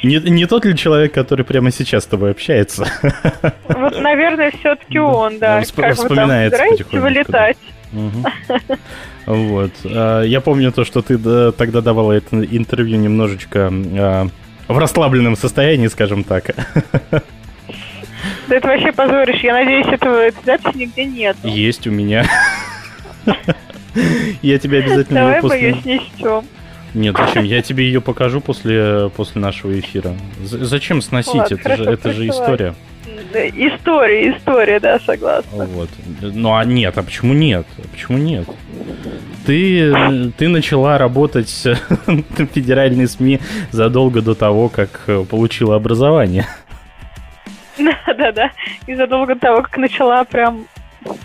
Не, не тот ли человек, который прямо сейчас с тобой общается? Вот, наверное, все-таки он, да. Он Как собираетесь потихонечку, вылетать? Мгм. Вот. А, Я помню то, что ты да, тогда давала это интервью немножечко а, в расслабленном состоянии, скажем так. Да это вообще позорище. Я надеюсь, этого этой записи нигде нет. Есть у меня. Я тебе обязательно Давай ее мы ее снесем. Нет, зачем? Я тебе ее покажу после, после нашего эфира. З- зачем сносить? Ладно, это, же, это же история. Да, История, история, да, согласна. Вот. Ну а нет, а почему нет? Почему нет? Ты, ты начала работать в федеральной СМИ задолго до того, как э, получила образование. Да-да-да. И задолго до того, как начала прям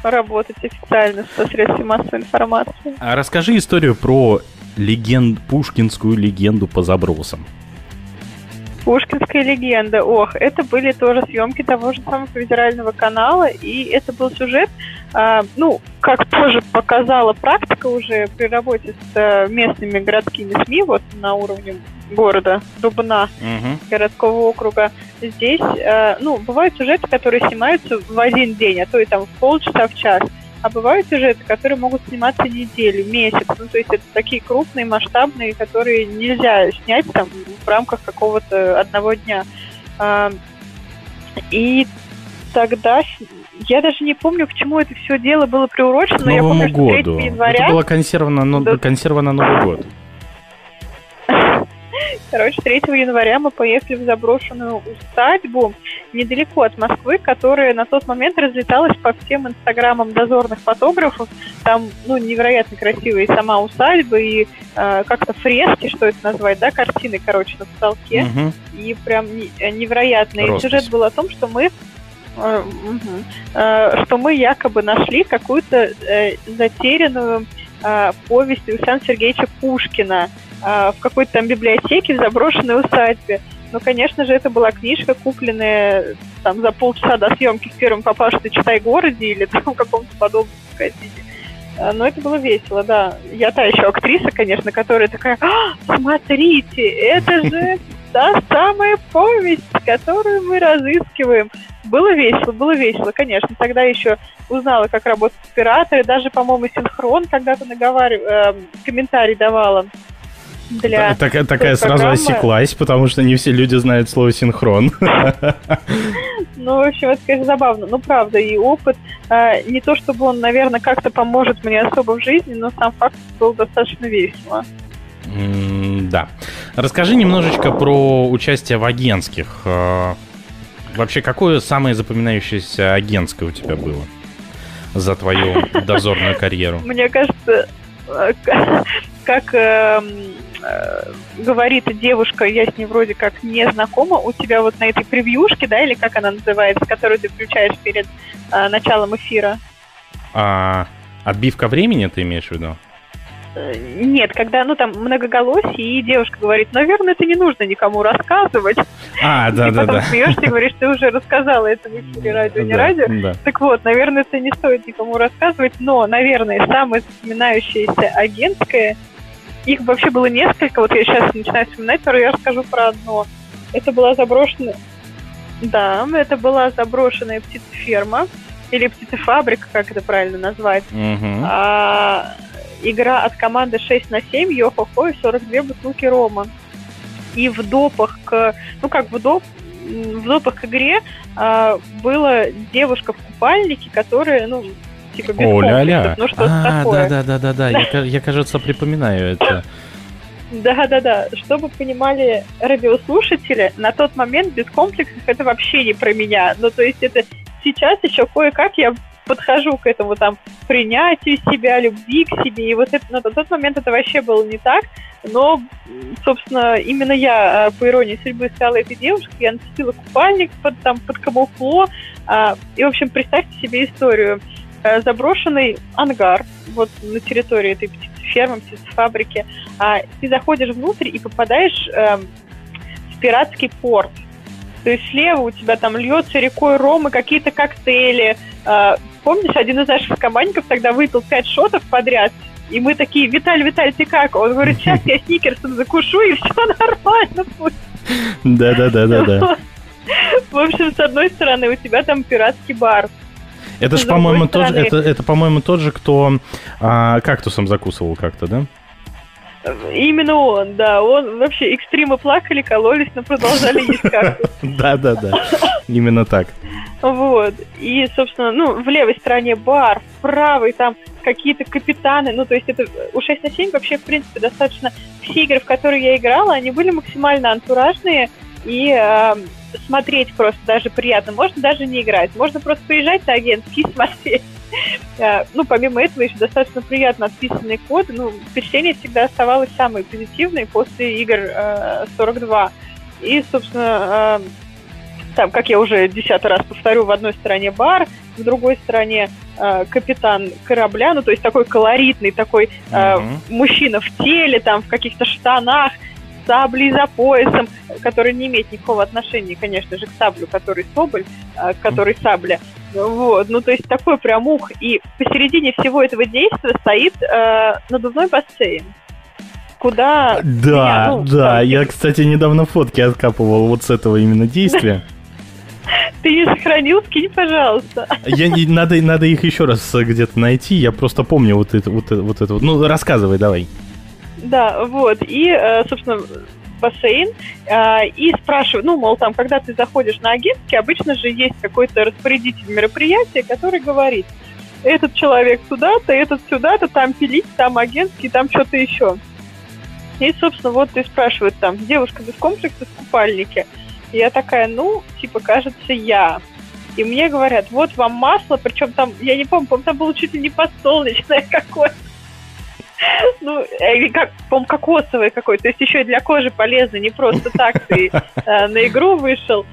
работать официально со средствами массовой информации. А расскажи историю про легенд, пушкинскую легенду по забросам. Пушкинская легенда. Ох, это были тоже съемки того же самого федерального канала, и это был сюжет, а, ну, как тоже показала практика уже при работе с э, местными городскими СМИ, вот на уровне города Дубна, городского округа. Здесь, э, ну, бывают сюжеты, которые снимаются в один день, а то и там в полчаса, в час. А бывают сюжеты, которые могут сниматься неделю, месяц. Ну, то есть это такие крупные, масштабные, которые нельзя снять там в рамках какого-то одного дня. А, И тогда я даже не помню, к чему это все дело было приурочено, К но я Новому помню, что 3 году. января... Это была консерва на, но- Да. консерва на Новый год. Короче, 3 января мы поехали в заброшенную усадьбу недалеко от Москвы, которая на тот момент разлеталась по всем инстаграмам дозорных фотографов. Там, ну, невероятно красивая и сама усадьба, и э, как-то фрески, что это назвать, да, картины, короче, на потолке. Мгм. И прям э, невероятно. И сюжет был о том, что мы э, э, что мы якобы нашли какую-то э, затерянную повесть Александра Сергеевича Пушкина э, в какой-то там библиотеке в заброшенной усадьбе. Ну, конечно же, это была книжка, купленная там за полчаса до съемки в первом попавшем «Читай городе» или там каком-то подобном магазине. Э, Но это было весело, да. Я та еще актриса, конечно, которая такая, «А, смотрите, это же та самая повесть, которую мы разыскиваем. Было весело, было весело, конечно. Тогда еще узнала, как работают операторы, даже, по-моему, синхрон когда-то наговаривала, комментарий давала для Так- такая той сразу программы. осеклась, потому что не все люди знают слово синхрон. Ну, в общем, это, конечно, забавно. Ну, правда, и опыт, э, не то чтобы он, наверное, как-то поможет мне особо в жизни, но сам факт был достаточно весело. Да. Расскажи немножечко про участие в агентских. Э, Вообще, какое самое запоминающееся агентское у тебя было за твою дозорную карьеру? Мне кажется, э, как эм, говорит девушка, я с ней вроде как не знакома, у тебя вот на этой превьюшке, да, или как она называется, которую ты включаешь перед э, началом эфира. А, отбивка времени ты имеешь в виду? Э, Нет, когда, ну, там, многоголосие, и девушка говорит, наверное, это не нужно никому рассказывать. А, да, и да, потом да. смеешься и говоришь, ты уже рассказала это в эфире радио, не Да, радио. да. Так вот, наверное, это не стоит никому рассказывать, но, наверное, самое запоминающееся агентское, их вообще было несколько, вот я сейчас начинаю вспоминать, но я расскажу про одно. Это была заброшенная... Да, это была заброшенная птицеферма, или птицефабрика, как это правильно назвать. Мгм. А, игра от команды 6 на 7, йо-хо-хо и 42 бутылки рома. И в допах к... Ну, как в доп... В допах к игре а, была девушка в купальнике, которая, ну, типа без О, комплексов, ну, что-то А, такое. да, да, да, да, да. Я, я, кажется, припоминаю это. Да-да-да, чтобы понимали радиослушатели, на тот момент без комплексов это вообще не про меня. Ну, то есть это сейчас еще кое-как я подхожу к этому там принятию себя, любви к себе. И вот это, на тот момент это вообще было не так. Но, собственно, именно я, э, по иронии судьбы, стала этой девушкой. Я нацепила купальник под, там, под камуфло. А, и, в общем, представьте себе историю. Э, заброшенный ангар вот на территории этой птицефермы, птицефабрики. А, ты заходишь внутрь и попадаешь э, в пиратский порт. То есть слева у тебя там льется рекой ром и какие-то коктейли. А, помнишь, один из наших командников тогда выпил пять шотов подряд, и мы такие, Виталь, Виталь, ты как? Он говорит, сейчас я сникерсом закушу, и все нормально будет. Да-да-да-да-да. В общем, с одной стороны, у тебя там пиратский бар. Это же, по-моему, тот, это, это, по-моему, тот же, кто а, кактусом закусывал как-то, да? Именно он, да. Он вообще экстримы плакали, кололись, но продолжали есть кактус. Да-да-да. Именно так. Вот. И, собственно, ну, в левой стороне бар, в правой там какие-то капитаны. Ну, то есть это у 6 на 7 вообще, в принципе, достаточно... Все игры, в которые я играла, они были максимально антуражные и э, смотреть просто даже приятно. Можно даже не играть. Можно просто приезжать на агентский и смотреть. Э, ну, помимо этого, еще достаточно приятно отписанный код. Ну, впечатление всегда оставалось самое позитивное после игр 42. Э, и, собственно, э, там, как я уже десятый раз повторю, в одной стороне бар, в другой стороне капитан корабля, ну, то есть такой колоритный, такой uh-huh. мужчина в теле, там, в каких-то штанах, саблей за поясом, который не имеет никакого отношения, конечно же, к саблю, который соболь, который сабля. Вот, ну то есть такой прям ух. И посередине всего этого действия стоит э, надувной бассейн. Куда... Да, меня, ну, да, там, я, кстати, недавно фотки откапывал вот с этого именно действия. Ты не сохранил, скинь, пожалуйста. Я, надо, надо их еще раз где-то найти, я просто помню вот это вот, вот это вот. Ну, рассказывай, давай. Да, вот. И, э, собственно, бассейн э, и спрашиваю, ну, мол, там, когда ты заходишь на агентский, обычно же есть какой-то распорядитель мероприятия, который говорит, этот человек туда-то, этот сюда-то, там пилить, там агентский, там что-то еще. И, собственно, вот ты спрашивают там, девушка без комплекса в купальнике. И я такая, ну, типа, кажется, я. И мне говорят, вот вам масло, причем там, я не помню, там было чуть ли не подсолнечное какое-то. Ну, или как, по кокосовый какой. То есть еще и для кожи полезно, не просто так ты э, на игру вышел.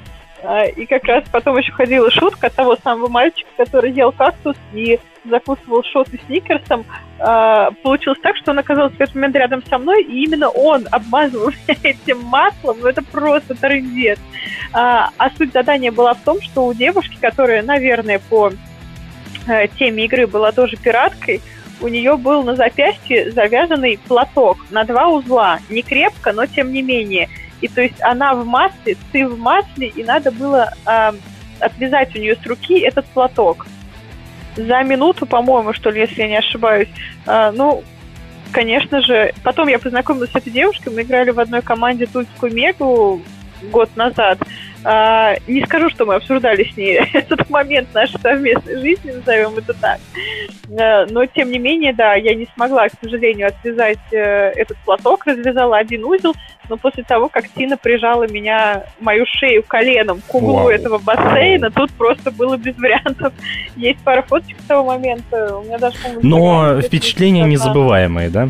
Э, и как раз потом еще ходила шутка того самого мальчика, который ел кактус и закусывал шоты сникерсом. Э, получилось так, что он оказался в этот момент рядом со мной, и именно он обмазывал меня этим маслом. Ну, это просто трындец. А, суть задания была в том, что у девушки, которая, наверное, по э, теме игры была тоже пираткой, у нее был на запястье завязанный платок на два узла. Не крепко, но тем не менее. И то есть она в масле, ты в масле, и надо было э, отвязать у нее с руки этот платок. За минуту, по-моему, что ли, если я не ошибаюсь. Э, ну, конечно же, потом я познакомилась с этой девушкой, мы играли в одной команде Тульскую Мегу год назад. А, не скажу, что мы обсуждали с ней этот момент нашей совместной жизни, назовем это так. А, но, тем не менее, да, я не смогла, к сожалению, отвязать э, этот платок, развязала один узел, но после того, как Тина прижала меня, мою шею коленом к углу Вау. этого бассейна, тут просто было без вариантов. Есть пара фоточек с того момента. У меня даже, Но впечатления незабываемые, да?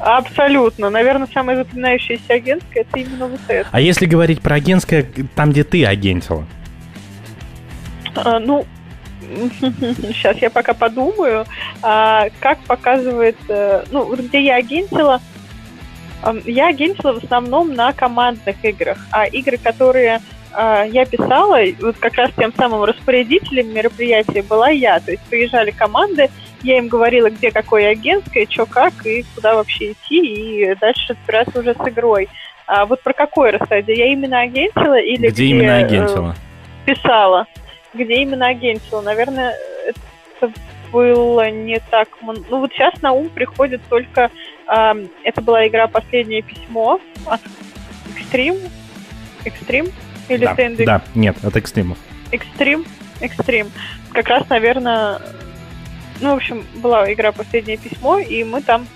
Абсолютно. Наверное, самое запоминающееся агентское это именно вот это. А если говорить про агентское, там, где ты агентила? А, ну, сейчас я пока подумаю. А, как показывает, э, ну, где я агентила, я агентила в основном на командных играх, а игры, которые а, я писала, вот как раз тем самым распорядителем мероприятия была я. То есть приезжали команды, я им говорила, где какое агентское, что как и куда вообще идти, и дальше разбираться уже с игрой. А вот про какое рассадие? Я именно агентила или где, где именно э, агентила? Э, писала. Где именно агентила? Наверное, это было не так... Ну вот сейчас на ум приходит только... Э, это была игра «Последнее письмо» от Extreme. Extreme? Или да, Sanding? Да, нет, от Extreme. Extreme? Extreme. Как раз, наверное, ну, в общем, была игра «Последнее письмо», и мы там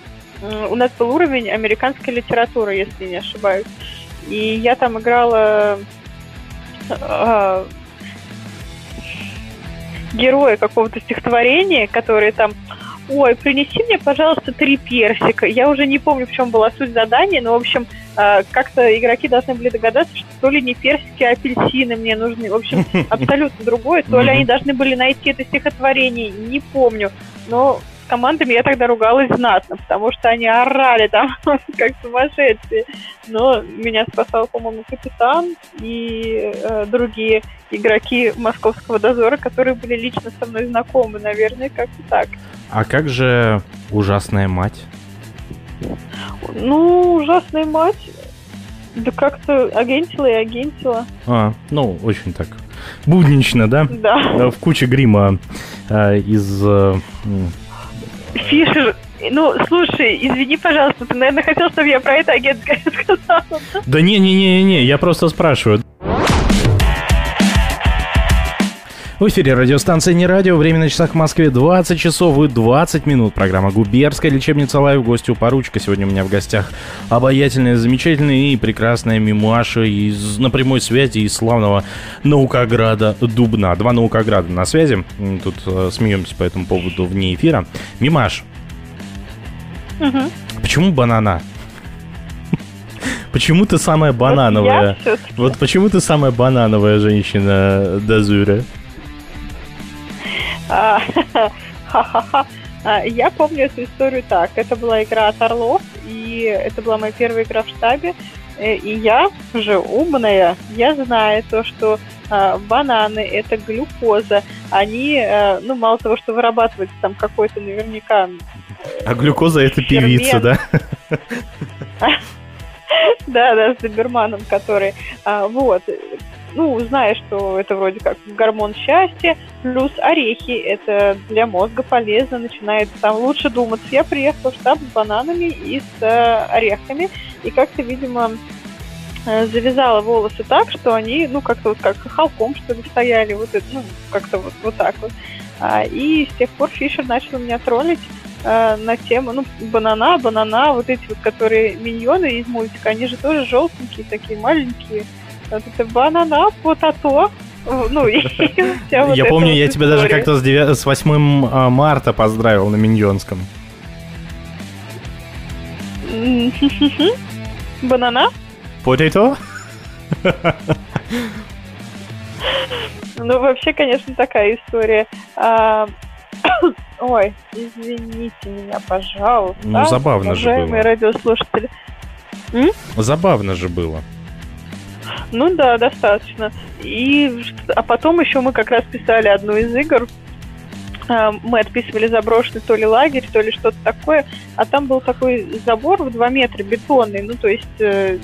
у нас был уровень американской литературы, если не ошибаюсь. И я там играла э, героя какого-то стихотворения, который там ой, принеси мне, пожалуйста, три персика. Я уже не помню, в чем была суть задания, но, в общем, э, как-то игроки должны были догадаться, что то ли не персики, а апельсины мне нужны. В общем, абсолютно другое. То ли они должны были найти это стихотворение, не помню. Но с командами я тогда ругалась знатно, потому что они орали там как сумасшедшие. Но меня спасал, по-моему, капитан и э, другие игроки московского дозора, которые были лично со мной знакомы, наверное, как-то так. А как же ужасная мать? Ну, ужасная мать. Да как-то агентила и агентила. А, ну, очень так. Буднично, да? Да. В куче грима э, из... Э, Фишер, ну, слушай, извини, пожалуйста, ты, наверное, хотел, чтобы я про это агентское сказала. Да не-не-не-не, я просто спрашиваю. В эфире радиостанция «Не радио». Время на часах в Москве 20 часов и 20 минут. Программа «Губернская лечебница live». Гости у поручика. Сегодня у меня в гостях обаятельная, замечательная и прекрасная Мимаша из, на прямой связи из славного Наукограда Дубна. Два Наукограда на связи. Тут э, смеемся по этому поводу вне эфира. Мимаш, Угу. почему банана? Почему ты самая банановая? Вот, вот почему ты самая банановая женщина Дозура? А, ха-ха-ха. А, Я помню эту историю так. Это была игра от Орлов, и это была моя первая игра в штабе. Э, И я уже умная, я знаю то, что а, бананы это глюкоза. Они, э, ну, мало того, что вырабатывается там какой-то наверняка А глюкоза это певица, да? да, да, с доберманом, который, а, вот, ну, знаешь, что это вроде как гормон счастья, плюс орехи, это для мозга полезно, начинает там лучше думаться. Я приехала в штаб с бананами и с э, орехами, и как-то, видимо, э, завязала волосы так, что они, ну, как-то вот как холком, что ли, стояли, вот это, ну, как-то вот, вот так вот. А, и с тех пор Фишер начал меня троллить э, на тему, ну, банана, банана, вот эти вот, которые миньоны из мультика, они же тоже желтенькие, такие маленькие. Банана, потато. Ну, и вся вот Я помню, я тебя даже как-то с, девя- с 8 а, марта поздравил на Миньонском. М, Банана? Potato? Ну, вообще, конечно, такая история. А, Ой, извините меня, пожалуйста. Ну, забавно же уважаемые было. радиослушатели. Забавно же было. Ну да, достаточно. И, а потом еще мы как раз писали одну из игр. А, Мы отписывали заброшенный то ли лагерь, то ли что-то такое. А там был такой забор в 2 метра бетонный. Ну, то есть э,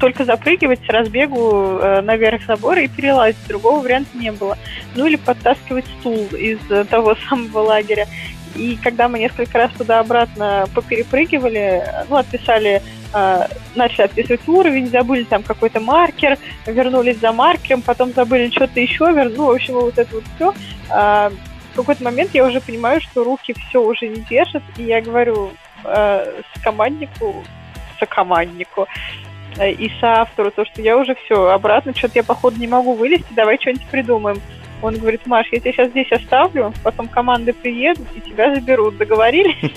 только запрыгивать с разбегу э, наверх забора и перелазить. Другого варианта не было. Ну или подтаскивать стул из э, того самого лагеря. И когда мы несколько раз туда-обратно поперепрыгивали, э, ну, отписали, э, начали отписывать уровень, забыли там какой-то маркер, вернулись за маркером, потом забыли что-то еще, вер... ну, в общем, вот это вот все. в какой-то момент я уже понимаю, что руки все уже не держат, и я говорю э, с команднику, сокоманднику, э, и соавтору, то, что я уже все, обратно, что-то я, походу, не могу вылезти, давай что-нибудь придумаем. Он говорит, Маш, я тебя сейчас здесь оставлю, потом команды приедут и тебя заберут. Договорились?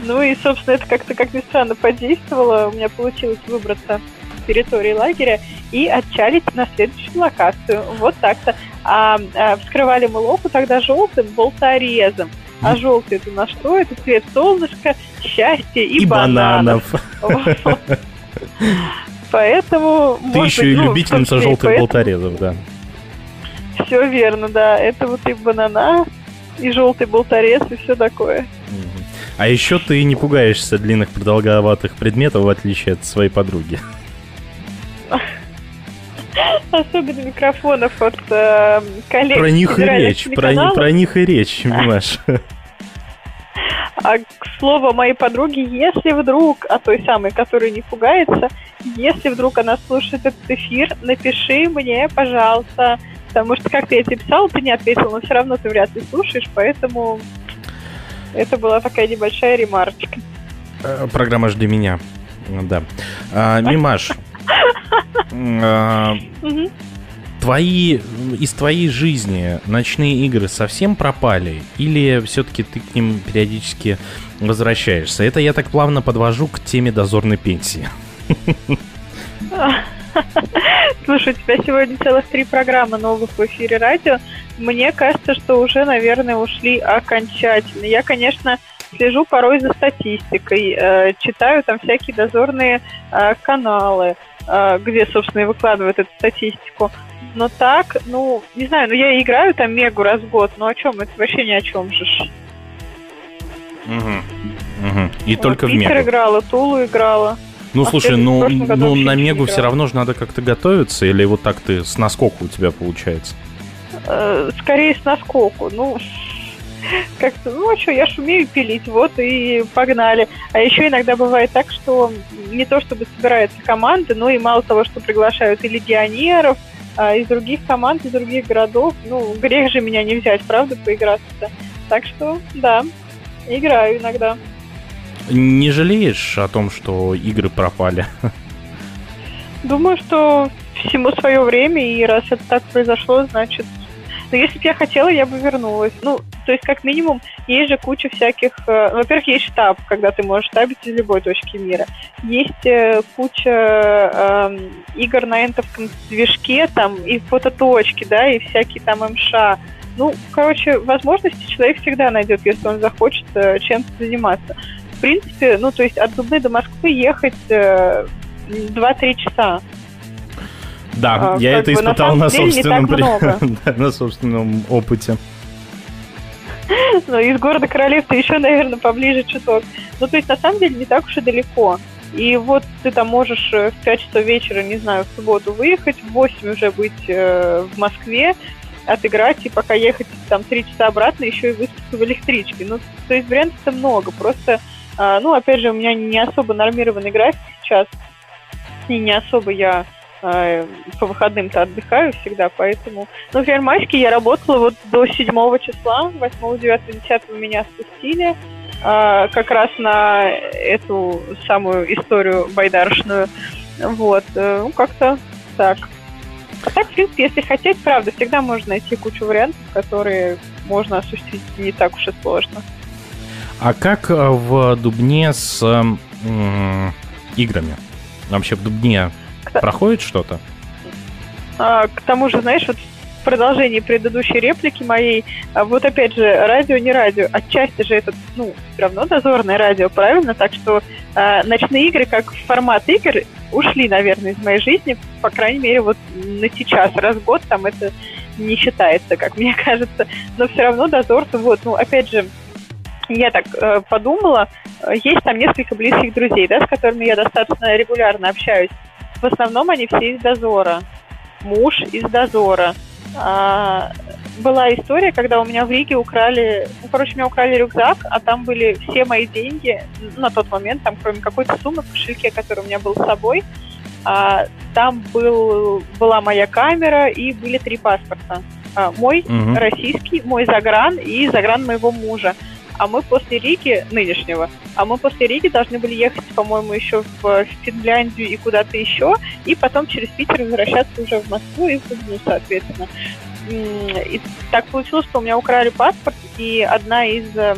Ну и, собственно, это как-то, как ни странно, подействовало. У меня получилось выбраться с территории лагеря и отчалить на следующую локацию. Вот так-то. А, а, вскрывали мы локу тогда желтым болторезом. А желтый это на что? Это цвет солнышка, счастья и, И бананов. Вот. Поэтому... Ты еще и ну, любительница желтых болторезов, да. Все верно, да. Это вот и банана, и желтый болторез, и все такое. А еще ты не пугаешься длинных продолговатых предметов, в отличие от своей подруги. Особенно микрофонов от э, коллег. Про них и речь, про, про них и речь, понимаешь? А к слову моей подруге, если вдруг, а той самой, которая не пугается, если вдруг она слушает этот эфир, напиши мне, пожалуйста, потому что как-то я тебе писала, ты не ответила, но все равно ты вряд ли слушаешь, поэтому это была такая небольшая ремарочка. Э, программа «Жди меня». Да. А, Мимаш, а, твои, из твоей жизни ночные игры совсем пропали? Или все-таки ты к ним периодически возвращаешься? Это я так плавно подвожу к теме дозорной пенсии. Слушай, у тебя сегодня целых три программы новых в эфире радио. Мне кажется, что уже, наверное, ушли окончательно. Я, конечно, слежу порой за статистикой, э, читаю там всякие дозорные э, каналы, э, где, собственно, и выкладывают эту статистику. Но так, ну, не знаю, ну я играю там мегу раз в год, но о чем? Это вообще ни о чем же. Угу. Угу. И вот, только Питер в мегу. играла, Тулу играла. Ну, а слушай, ну, ну на мегу все равно же надо как-то готовиться, или вот так ты с наскоку у тебя получается? Э, скорее с наскоку. Ну, как-то, ну, а что, я ж умею пилить, вот и погнали. А еще иногда бывает так, что не то чтобы собирается команда, но и мало того, что приглашают и легионеров, а из других команд, из других городов, ну, грех же меня не взять, правда, поиграться-то. Так что, да, играю иногда. Не жалеешь о том, что игры пропали? Думаю, что всему свое время, и раз это так произошло, значит... Но если бы я хотела, я бы вернулась. Ну, то есть, как минимум, есть же куча всяких... Э, во-первых, есть штаб, когда ты можешь штабить из любой точки мира. Есть э, куча э, игр на энтовском движке, там, и фототочки, да, и всякие там МШ. Ну, короче, возможности человек всегда найдет, если он захочет э, чем-то заниматься в принципе, ну, то есть от Дубны до Москвы ехать э, 2-3 часа. Да, а, я это испытал на, на собственном, при... на собственном опыте. Ну, из города Королевства еще, наверное, поближе часов. Ну, то есть, на самом деле, не так уж и далеко. И вот ты там можешь э, в 5 часов вечера, не знаю, в субботу выехать, в 8 уже быть э, в Москве, отыграть, и пока ехать там 3 часа обратно, еще и выспаться в электричке. Ну, то есть вариантов-то много. Просто а, ну, опять же, у меня не особо нормированный график сейчас, и не особо я а, по выходным-то отдыхаю всегда, поэтому... Ну, например, майски я работала вот до 7 числа, 8, 9, 10 меня спустили, а, как раз на эту самую историю байдарочную. Вот, э, ну, как-то так. А так, в принципе, если хотеть, правда, всегда можно найти кучу вариантов, которые можно осуществить не так уж и сложно. А как э, в Дубне с э, играми? Вообще в Дубне проходит что-то? А, к тому же, знаешь, вот в продолжении предыдущей реплики моей, а вот опять же, радио не радио, отчасти же это, ну, все равно дозорное радио, правильно? Так что э, ночные игры как формат игр ушли, наверное, из моей жизни, по крайней мере, вот на сейчас, раз в год там это не считается, как мне кажется, но все равно дозор, вот, ну, опять же, я так э, подумала, есть там несколько близких друзей, да, с которыми я достаточно регулярно общаюсь. В основном они все из дозора. Муж из дозора. А, была история, когда у меня в Риге украли, ну, короче, у меня украли рюкзак, а там были все мои деньги на тот момент, там кроме какой-то суммы в кошельке, который у меня был с собой, а, там был, была моя камера и были три паспорта. А, мой угу. российский, мой загран и загран моего мужа а мы после Риги, нынешнего, а мы после Риги должны были ехать, по-моему, еще в Финляндию и куда-то еще, и потом через Питер возвращаться уже в Москву и в Дубну, соответственно. И так получилось, что у меня украли паспорт, и одна из э,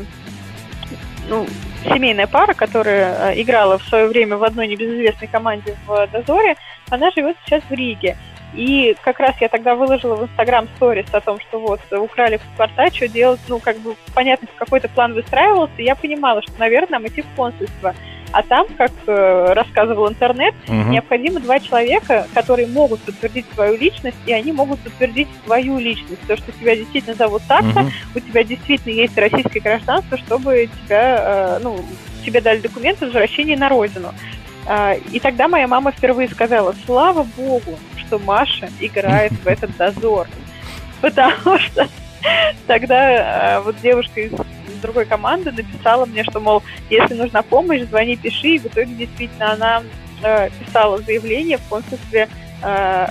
ну, семейная пара, которая э, играла в свое время в одной небезызвестной команде в Дозоре, она живет сейчас в Риге. И как раз я тогда выложила в Инстаграм сторис о том, что вот украли паспорта, что делать, ну, как бы понятно, какой-то план выстраивался, и я понимала, что, наверное, нам идти в консульство. А там, как э, рассказывал интернет, угу. необходимо два человека, которые могут подтвердить свою личность, и они могут подтвердить свою личность. То, что тебя действительно зовут так-то, угу. у тебя действительно есть российское гражданство, чтобы тебя, э, ну, тебе дали документы возвращения на родину. Э, и тогда моя мама впервые сказала, слава богу, что Маша играет в этот дозор. Потому что тогда э, вот девушка из другой команды написала мне, что, мол, если нужна помощь, звони, пиши. И в итоге действительно она э, писала заявление в консульстве э,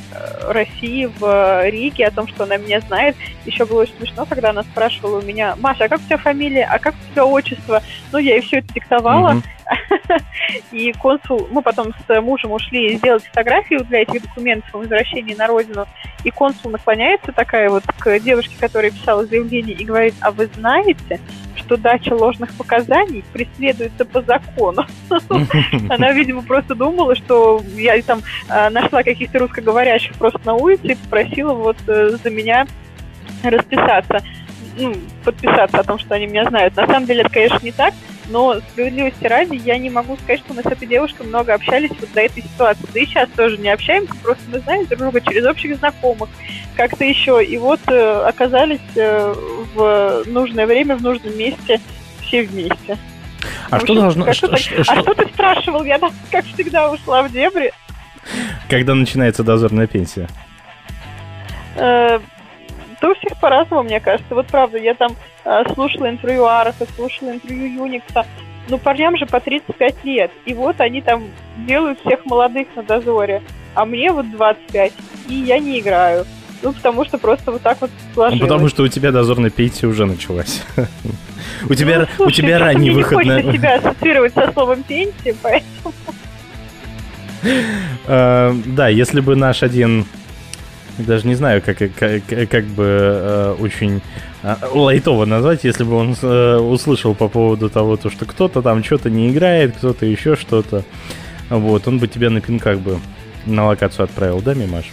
России в Риге о том, что она меня знает. Еще было очень смешно, когда она спрашивала у меня, Маша, а как у тебя фамилия, а как у тебя отчество? Ну, я ей все это диктовала. Uh-huh. И консул, мы потом с мужем ушли сделать фотографию для этих документов о возвращении на родину. И консул наклоняется такая вот к девушке, которая писала заявление, и говорит, а вы знаете, что дача ложных показаний преследуется по закону. Она, видимо, просто думала, что я там а, нашла каких-то русскоговорящих просто на улице и попросила вот э, за меня расписаться ну, подписаться о том, что они меня знают. На самом деле это, конечно, не так, но справедливости ради я не могу сказать, что мы с этой девушкой много общались вот до этой ситуации. Да и сейчас тоже не общаемся, просто мы знаем друг друга через общих знакомых, как-то еще. И вот э, оказались э, в нужное время, в нужном месте все вместе. А что должно... А что, что, что... А что ты спрашивал? Я, как всегда, ушла в дебри. Когда начинается дозорная пенсия? Э, да у всех по-разному, мне кажется. Вот правда, я там э, слушала интервью Араха, слушала интервью Юникса. Ну, парням же по 35 лет. И вот они там делают всех молодых на дозоре. А мне вот 25. И я не играю. Ну, потому что просто вот так вот сложилось. Ну, потому что у тебя дозорная пенсия уже началась. У тебя, ну, у тебя ранний выход на... Не себя ассоциировать со словом пенсия, поэтому... Э, да, если бы наш один даже не знаю, как, как, как бы э, очень э, лайтово назвать, если бы он э, услышал по поводу того, то, что кто-то там что-то не играет, кто-то еще что-то. Вот, он бы тебя на пинках бы на локацию отправил, да, Мимаш?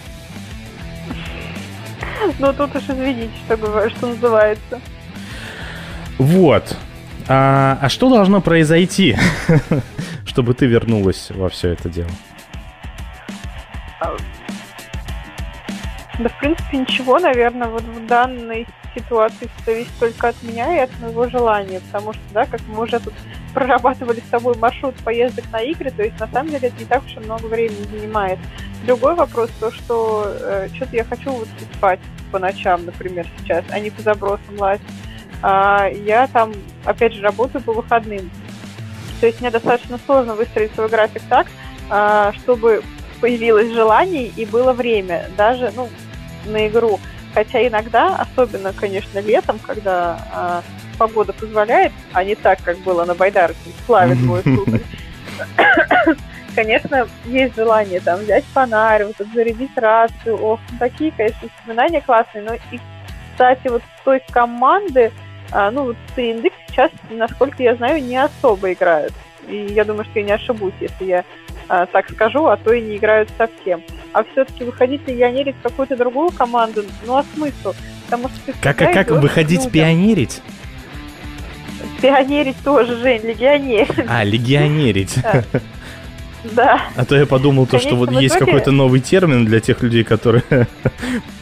Ну, тут уж извините, что, говорю, что называется. Вот. А, а что должно произойти, чтобы ты вернулась во все это дело? Да, в принципе, ничего, наверное, вот в данной ситуации зависит только от меня и от моего желания, потому что, да, как мы уже тут прорабатывали с тобой маршрут поездок на игры, то есть на самом деле это не так уж и много времени занимает. Другой вопрос то, что э, что-то я хочу вот спать по ночам, например, сейчас, а не по забросам лазить. А, я там, опять же, работаю по выходным. То есть мне достаточно сложно выстроить свой график так, а, чтобы появилось желание и было время. Даже, ну, на игру. Хотя иногда, особенно, конечно, летом, когда а, погода позволяет, а не так, как было на Байдарке, славит мой сударь, конечно, есть желание там взять фонарь, вот зарядить рацию, ох, ну, такие, конечно, воспоминания классные, но и, кстати, вот с той команды, а, ну, вот Индекс сейчас, насколько я знаю, не особо играют. И я думаю, что я не ошибусь, если я так скажу, а то и не играют совсем. А все-таки выходить легионерить в какую-то другую команду, ну а смысл? Потому что как, как, как выходить пионерить? Пионерить тоже, Жень, легионерить. А, легионерить. Да. А то я подумал, то, что вот есть какой-то новый термин для тех людей, которые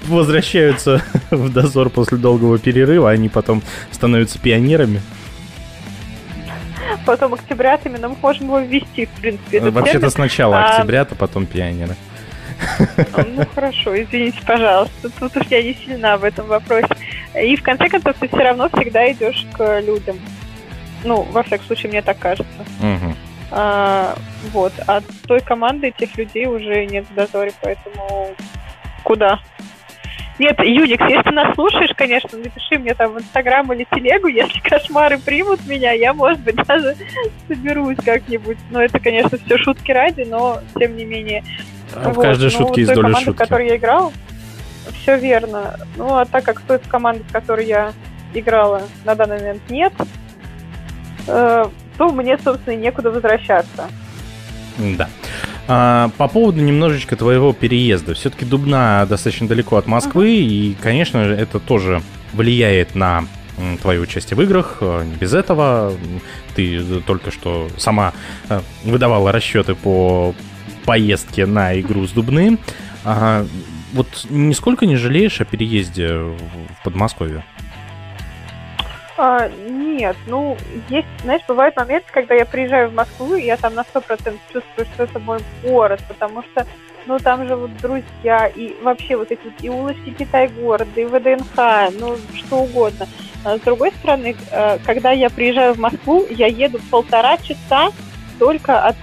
возвращаются в дозор после долгого перерыва, а они потом становятся пионерами потом октябрят, именно мы можем его ввести, в принципе. Вообще-то сначала а... октябрят, а потом пионеры. Ну хорошо, извините, пожалуйста. Тут уж я не сильна в этом вопросе. И в конце концов ты все равно всегда идешь к людям. Ну, во всяком случае, мне так кажется. Угу. А, вот. А той команды этих людей уже нет в дозоре, поэтому куда? Нет, Юникс, если нас слушаешь, конечно, напиши мне там в Инстаграм или телегу, если кошмары примут меня, я, может быть, даже соберусь как-нибудь. Но это, конечно, все шутки ради, но тем не менее. А вот. В каждой ну, шутке есть доля шутки. в которой я играл, все верно. Ну, а так как той команды, в которой я играла, на данный момент нет, э, то мне, собственно, и некуда возвращаться. Да. А, по поводу немножечко твоего переезда. Все-таки Дубна достаточно далеко от Москвы, uh-huh. и, конечно, это тоже влияет на твое участие в играх. А, не без этого. Ты только что сама а, выдавала расчеты по поездке на игру с Дубны. А, вот нисколько не жалеешь о переезде в Подмосковье? А, нет, ну, есть, знаешь, бывают моменты, когда я приезжаю в Москву, и я там на сто процентов чувствую, что это мой город, потому что, ну, там же вот друзья, и вообще вот эти вот и улочки Китай-города, и ВДНХ, ну, что угодно. А с другой стороны, э, когда я приезжаю в Москву, я еду полтора часа только от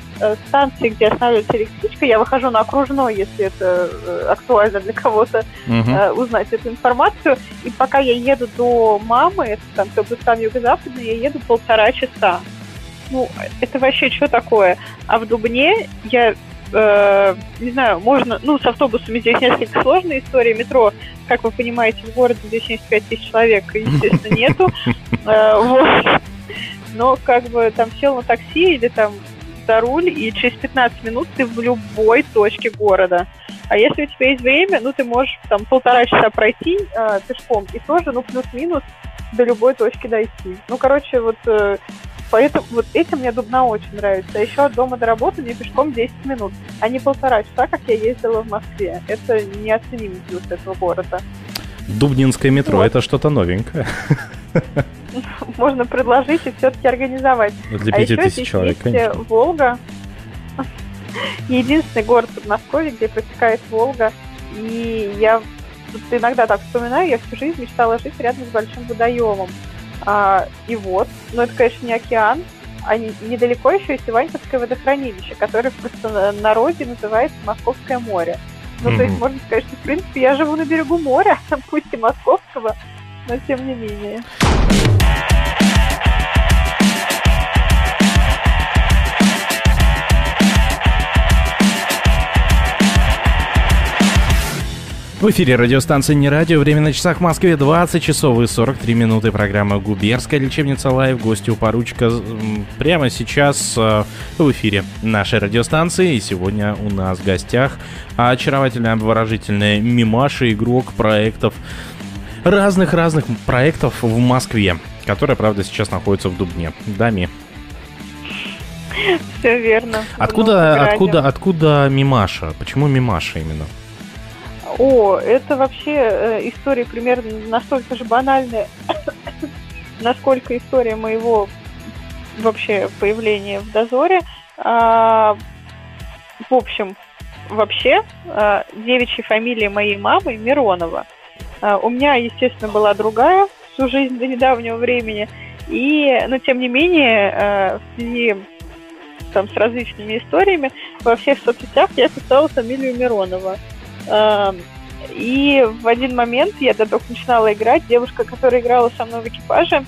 станции, где останавливается электричка, я выхожу на окружной, если это э, актуально для кого-то uh узнать эту информацию. И пока я еду до мамы, это там Кыргызстан юго-западный, я еду полтора часа. ну, это вообще что такое? А в Дубне я э, не знаю, можно, ну, с автобусами здесь несколько сложная история. Метро, как вы понимаете, в городе здесь 75 тысяч человек, естественно, нету. Э, вот. Но как бы там сел на такси или там за руль, и через 15 минут ты в любой точке города. А если у тебя есть время, ну, ты можешь там полтора часа пройти э, пешком, и тоже, ну, плюс-минус до любой точки дойти. Ну, короче, вот э, поэтому вот этим мне Дубна очень нравится. А еще от дома до работы мне пешком 10 минут, а не полтора часа, как я ездила в Москве. Это неоценимый плюс этого города. Дубнинское метро вот. это что-то новенькое. Можно предложить и все-таки организовать. Для а пяти тысяч человек, конечно. Волга. Единственный город Подмосковья, где протекает Волга. И я иногда так вспоминаю, я всю жизнь мечтала жить рядом с большим водоемом. А, и вот, но это, конечно, не океан, а не, недалеко еще есть Иваньковское водохранилище, которое просто на народе называется Московское море. Ну, mm-hmm. то есть, можно сказать, что, в принципе, я живу на берегу моря, пусть и московского, но тем не менее. В эфире радиостанция «Не радио». Время на часах в Москве 20 часов и 43 минуты. Программа «Губернская лечебница live». Гости у поручика прямо сейчас э, в эфире нашей радиостанции. И сегодня у нас в гостях очаровательная, обворожительная Мимаша, игрок проектов разных-разных проектов в Москве, которая, правда, сейчас находится в Дубне. Да, Ми. Все верно. Откуда, откуда, откуда Мимаша? Почему Мимаша именно? О, это вообще э, история примерно настолько же банальная, насколько история моего вообще появления в дозоре. А, в общем, вообще, а, девичья фамилия моей мамы Миронова. А, у меня, естественно, была другая всю жизнь до недавнего времени. И, но тем не менее, а, в связи там, с различными историями, во всех соцсетях я писала фамилию Миронова. И в один момент я тогда только начинала играть. Девушка, которая играла со мной в экипаже,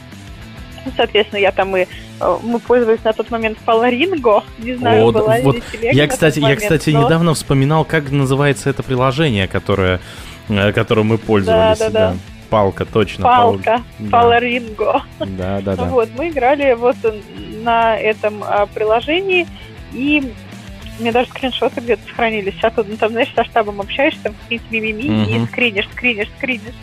ну, соответственно, я там и э, мы пользовались на тот момент Паларинго, не знаю, вот, была вот. Я, кстати, момент, я, кстати, но... недавно вспоминал, как называется это приложение, которое, э, которым мы пользовались. Да, да, да. Палка, точно. Палка, пал... Паларинго. Да, да, да. Вот, мы играли вот на этом а, приложении, и у меня даже скриншоты где-то сохранились. Сейчас тут, ну, там, знаешь, со штабом общаешься, там какие-то мимими, mm-hmm. и скринишь, скринишь, скринишь.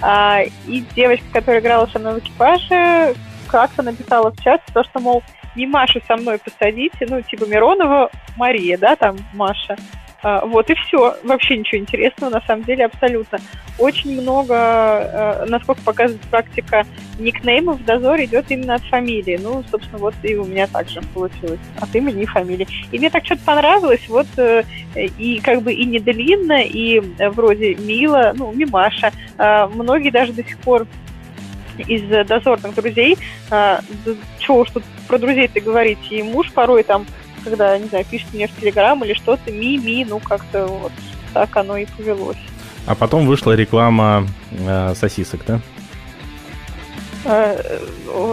А, и девочка, которая играла со мной в экипаже, как-то написала в чат то, что, мол, не Машу со мной посадите, ну, типа Миронова Мария, да, там Маша. А, вот и все. Вообще ничего интересного, на самом деле, абсолютно. Очень много, а, насколько показывает практика, никнеймов в дозоре идет именно от фамилии. Ну, собственно, вот и у меня также получилось. От имени и фамилии. И мне так что-то понравилось. Вот э, и как бы и не длинно, и вроде мило, ну, мимаша. А, многие даже до сих пор из дозорных друзей, чего уж тут про друзей-то говорить, и муж порой там когда, не знаю, пишет мне в Телеграм или что-то, ми-ми, ну как-то вот так оно и повелось. А потом вышла реклама э, сосисок, да? Э,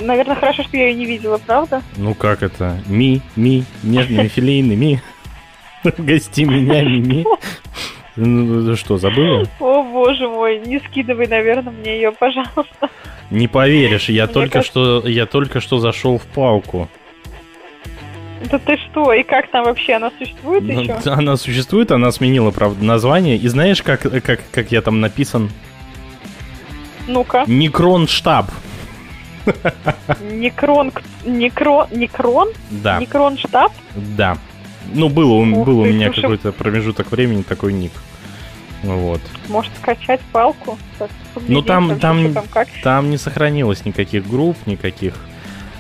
наверное, хорошо, что я ее не видела, правда? Ну как это? Ми, ми, нежный филейный ми. Гости меня, ми-ми. Ну что, забыла? О, боже мой, не скидывай, наверное, мне ее, пожалуйста. Не поверишь, я только что я только что зашел в палку. Да ты что? И как там вообще? Она существует ну, еще? Она существует, она сменила, правда, название. И знаешь, как, как, как я там написан? Ну-ка. Некрон штаб. Некрон... Некрон... Некрон? Да. Некрон штаб? Да. Ну, был, Ух был ты, у меня слушай... какой-то промежуток времени такой ник. Вот. Может скачать палку? Ну там, там, там, как? там не сохранилось никаких групп, никаких.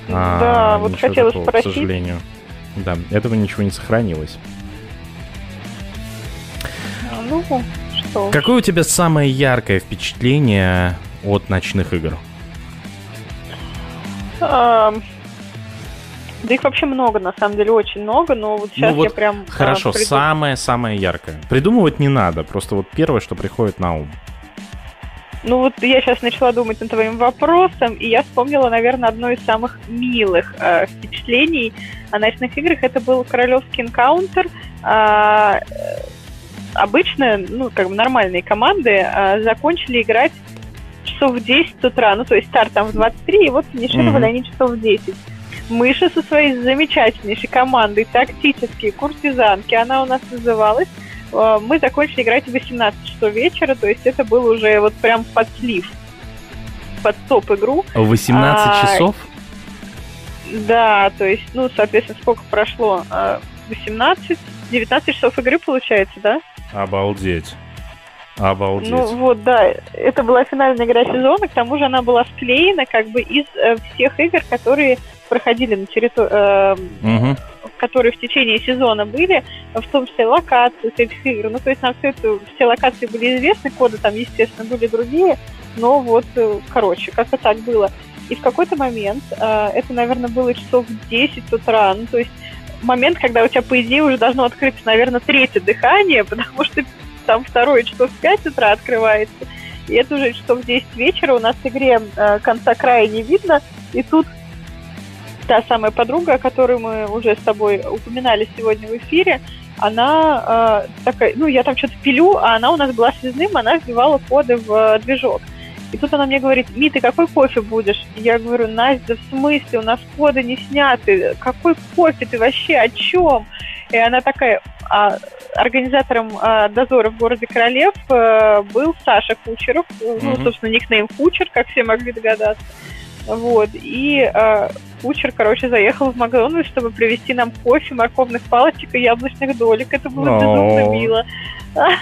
Да, а, вот хотелось такого, спросить. К сожалению. Да, этого ничего не сохранилось. Ну, что Какое у тебя самое яркое впечатление от ночных игр? А, да их вообще много, на самом деле, очень много, но вот сейчас ну, вот я прям... Хорошо, а, самое-самое яркое. Придумывать не надо, просто вот первое, что приходит на ум. Ну вот я сейчас начала думать над твоим вопросом, и я вспомнила, наверное, одно из самых милых э, впечатлений о ночных играх. Это был Королевский энкаунтер. Э, обычно, ну, как бы нормальные команды э, закончили играть часов в 10 утра. Ну, то есть старт там в 23, и вот финишировали mm-hmm. они часов в 10. Мыши со своей замечательнейшей командой, тактические, куртизанки, она у нас называлась, мы закончили играть в 18 часов вечера, то есть это был уже вот прям под слив, под топ игру. 18 а, часов? Да, то есть, ну, соответственно, сколько прошло? 18, а, 19 часов игры получается, да? Обалдеть. Обалдеть. Ну вот, да, это была финальная игра сезона, к тому же она была склеена как бы из э, всех игр, которые проходили на территории, э, угу. Которые в течение сезона были, в том числе локации с этих игр. Ну, то есть нам все это, все локации были известны, коды там, естественно, были другие, но вот, э, короче, как-то так было. И в какой-то момент, э, это, наверное, было часов 10 утра, ну, то есть момент, когда у тебя, по идее, уже должно открыться, наверное, третье дыхание, потому что там второе часов в 5 утра открывается. И это уже часов в 10 вечера, у нас в игре э, конца края не видно, и тут та самая подруга, о которой мы уже с тобой упоминали сегодня в эфире, она э, такая, ну, я там что-то пилю, а она у нас была связным, она вбивала коды в э, движок. И тут она мне говорит, Ми, ты какой кофе будешь? Я говорю, Настя, в смысле, у нас коды не сняты, какой кофе, ты вообще о чем? И она такая, а, организатором а, дозора в городе Королев а, был Саша Кучеров, mm-hmm. ну, собственно, никнейм Кучер, как все могли догадаться. Вот, и э, кучер, короче, заехал в Макдональдс, чтобы привезти нам кофе, морковных палочек и яблочных долек. Это было no. безумно мило.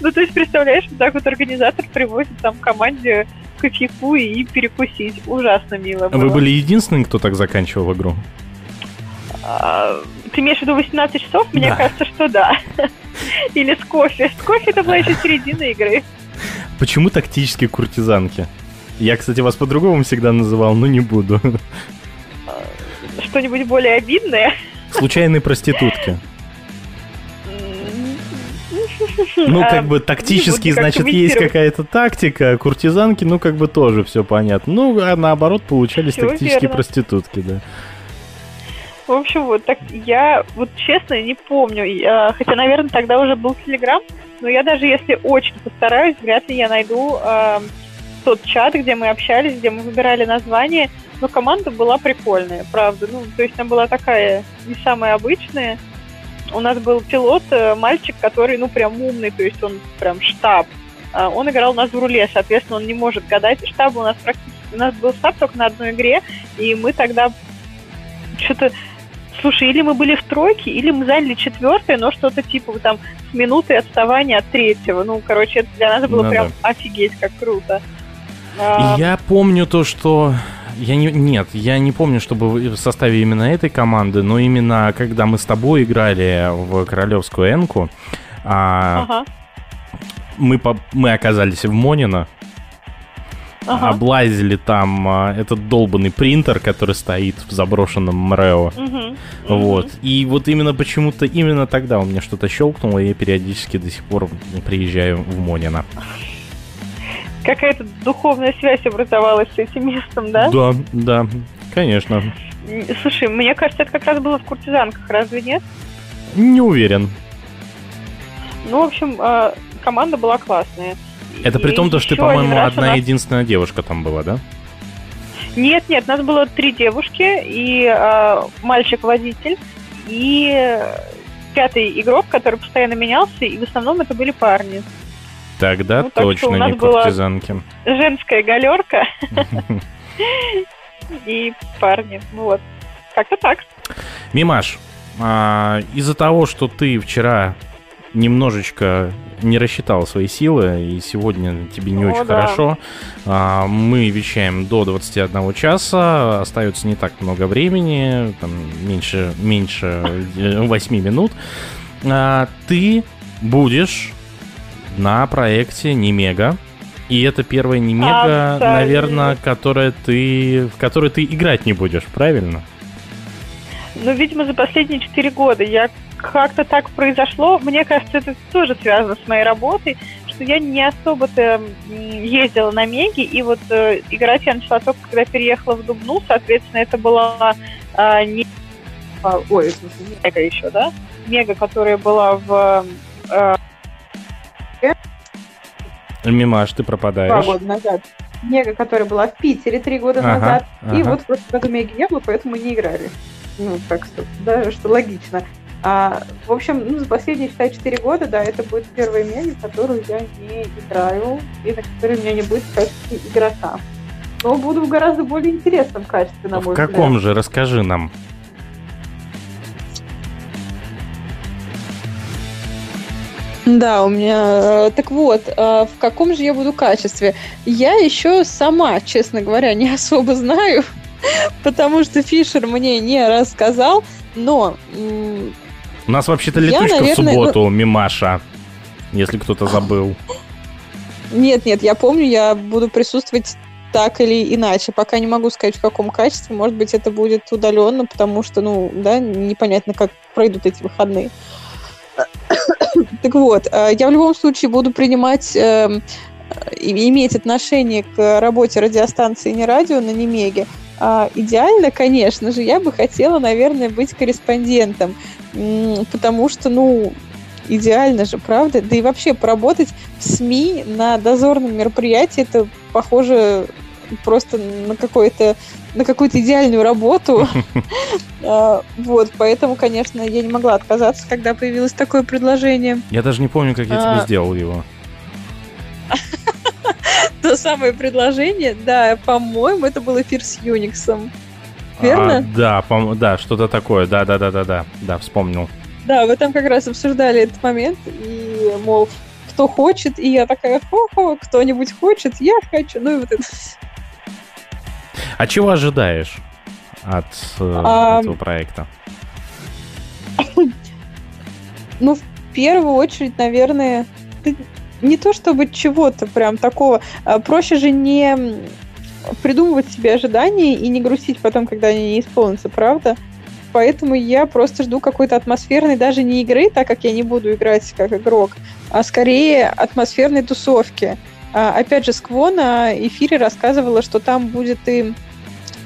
Ну, то есть, представляешь, вот так вот организатор привозит там команде кофейку и перекусить. Ужасно мило было. Вы были единственным, кто так заканчивал игру? А, ты имеешь в виду 18 часов? Мне да. кажется, что да. Или с кофе. С кофе это была еще середина игры. Почему тактические куртизанки? Я, кстати, вас по-другому всегда называл, но не буду. Что-нибудь более обидное? Случайные проститутки. Ну, как а, бы тактически, значит, есть какая-то тактика, куртизанки, ну, как бы тоже все понятно. Ну, а наоборот, получались тактические проститутки, да. В общем, вот так я вот честно не помню, я, хотя, наверное, тогда уже был Телеграм, но я даже если очень постараюсь, вряд ли я найду э, тот чат, где мы общались, где мы выбирали название, но команда была прикольная, правда. Ну, то есть она была такая не самая обычная. У нас был пилот, э, мальчик, который, ну, прям умный, то есть он прям штаб. А, он играл у нас в руле, соответственно, он не может гадать. Штаб у нас практически... У нас был штаб только на одной игре, и мы тогда что-то Слушай, или мы были в тройке, или мы заняли четвертое, но что-то типа там с минуты отставания от третьего. Ну, короче, это для нас было ну, прям да. офигеть, как круто. А... Я помню то, что я не, нет, я не помню, чтобы в составе именно этой команды, но именно когда мы с тобой играли в Королевскую Энку, а, ага. мы, по, мы оказались в Монино, ага. облазили там а, этот долбанный принтер, который стоит в заброшенном МРЭО. Угу. Вот. Угу. И вот именно почему-то именно тогда у меня что-то щелкнуло, и я периодически до сих пор приезжаю в Монино какая-то духовная связь образовалась с этим местом, да? Да, да, конечно. Слушай, мне кажется, это как раз было в куртизанках, разве нет? Не уверен. Ну, в общем, а, команда была классная. Это при том, что ты, по-моему, одна нас... единственная девушка там была, да? Нет, нет, нас было три девушки и э, мальчик-водитель и пятый игрок, который постоянно менялся, и в основном это были парни. Тогда ну, точно так не куртизанки. Женская галерка и парни. Вот. Как-то так. Мимаш, а, из-за того, что ты вчера немножечко не рассчитал свои силы, и сегодня тебе не О, очень да. хорошо. А, мы вещаем до 21 часа, остается не так много времени, там меньше, меньше 8 минут. А, ты будешь на проекте Немега. И это первая Немега, наверное, которая ты, в которой ты играть не будешь, правильно? Ну, видимо, за последние четыре года я как-то так произошло. Мне кажется, это тоже связано с моей работой, что я не особо-то ездила на Меги, и вот э, играть я начала только, когда переехала в Дубну, соответственно, это была э, не... Ой, Мега еще, да? Мега, которая была в... Э, Мимаш, ты пропадаешь. Два года назад. Мега, которая была в Питере три года ага, назад. Ага. И вот в прошлом году Меги не было, поэтому мы не играли. Ну, так что, да, что логично. А, в общем, ну, за последние, считай, 4 года, да, это будет первая Мега, в которую я не играю, и на которой у меня не будет в качестве игрока. Но буду в гораздо более интересном качестве, на мой взгляд. В каком же? Расскажи нам. Да, у меня... Э, так вот, э, в каком же я буду качестве? Я еще сама, честно говоря, не особо знаю, потому что Фишер мне не рассказал, но... У нас вообще-то летучка наверное, в субботу, ну... Мимаша, если кто-то забыл. Нет, нет, я помню, я буду присутствовать так или иначе. Пока не могу сказать, в каком качестве. Может быть, это будет удаленно, потому что, ну, да, непонятно, как пройдут эти выходные. Так вот, э, я в любом случае буду принимать, эм, иметь отношение к работе радиостанции «Не радио» на Немеге. А идеально, конечно же, я бы хотела, наверное, быть корреспондентом, потому что, ну, идеально же, правда? Да и вообще поработать в СМИ на дозорном мероприятии, это похоже просто на какое-то на какую-то идеальную работу. А, вот, поэтому, конечно, я не могла отказаться, когда появилось такое предложение. Я даже не помню, как я тебе а. сделал его. То самое предложение, да, по-моему, это был эфир с Юниксом. Верно? А, да, по да, что-то такое, да, да, да, да, да, да, вспомнил. Да, вы там как раз обсуждали этот момент, и, мол, кто хочет, и я такая, хо-хо, кто-нибудь хочет, я хочу, ну и вот это а чего ожидаешь от э, а... этого проекта? Ну, в первую очередь, наверное, не то чтобы чего-то прям такого. А проще же не придумывать себе ожидания и не грустить потом, когда они не исполнятся, правда? Поэтому я просто жду какой-то атмосферной, даже не игры, так как я не буду играть как игрок, а скорее атмосферной тусовки. А, опять же, Скво на эфире рассказывала, что там будет и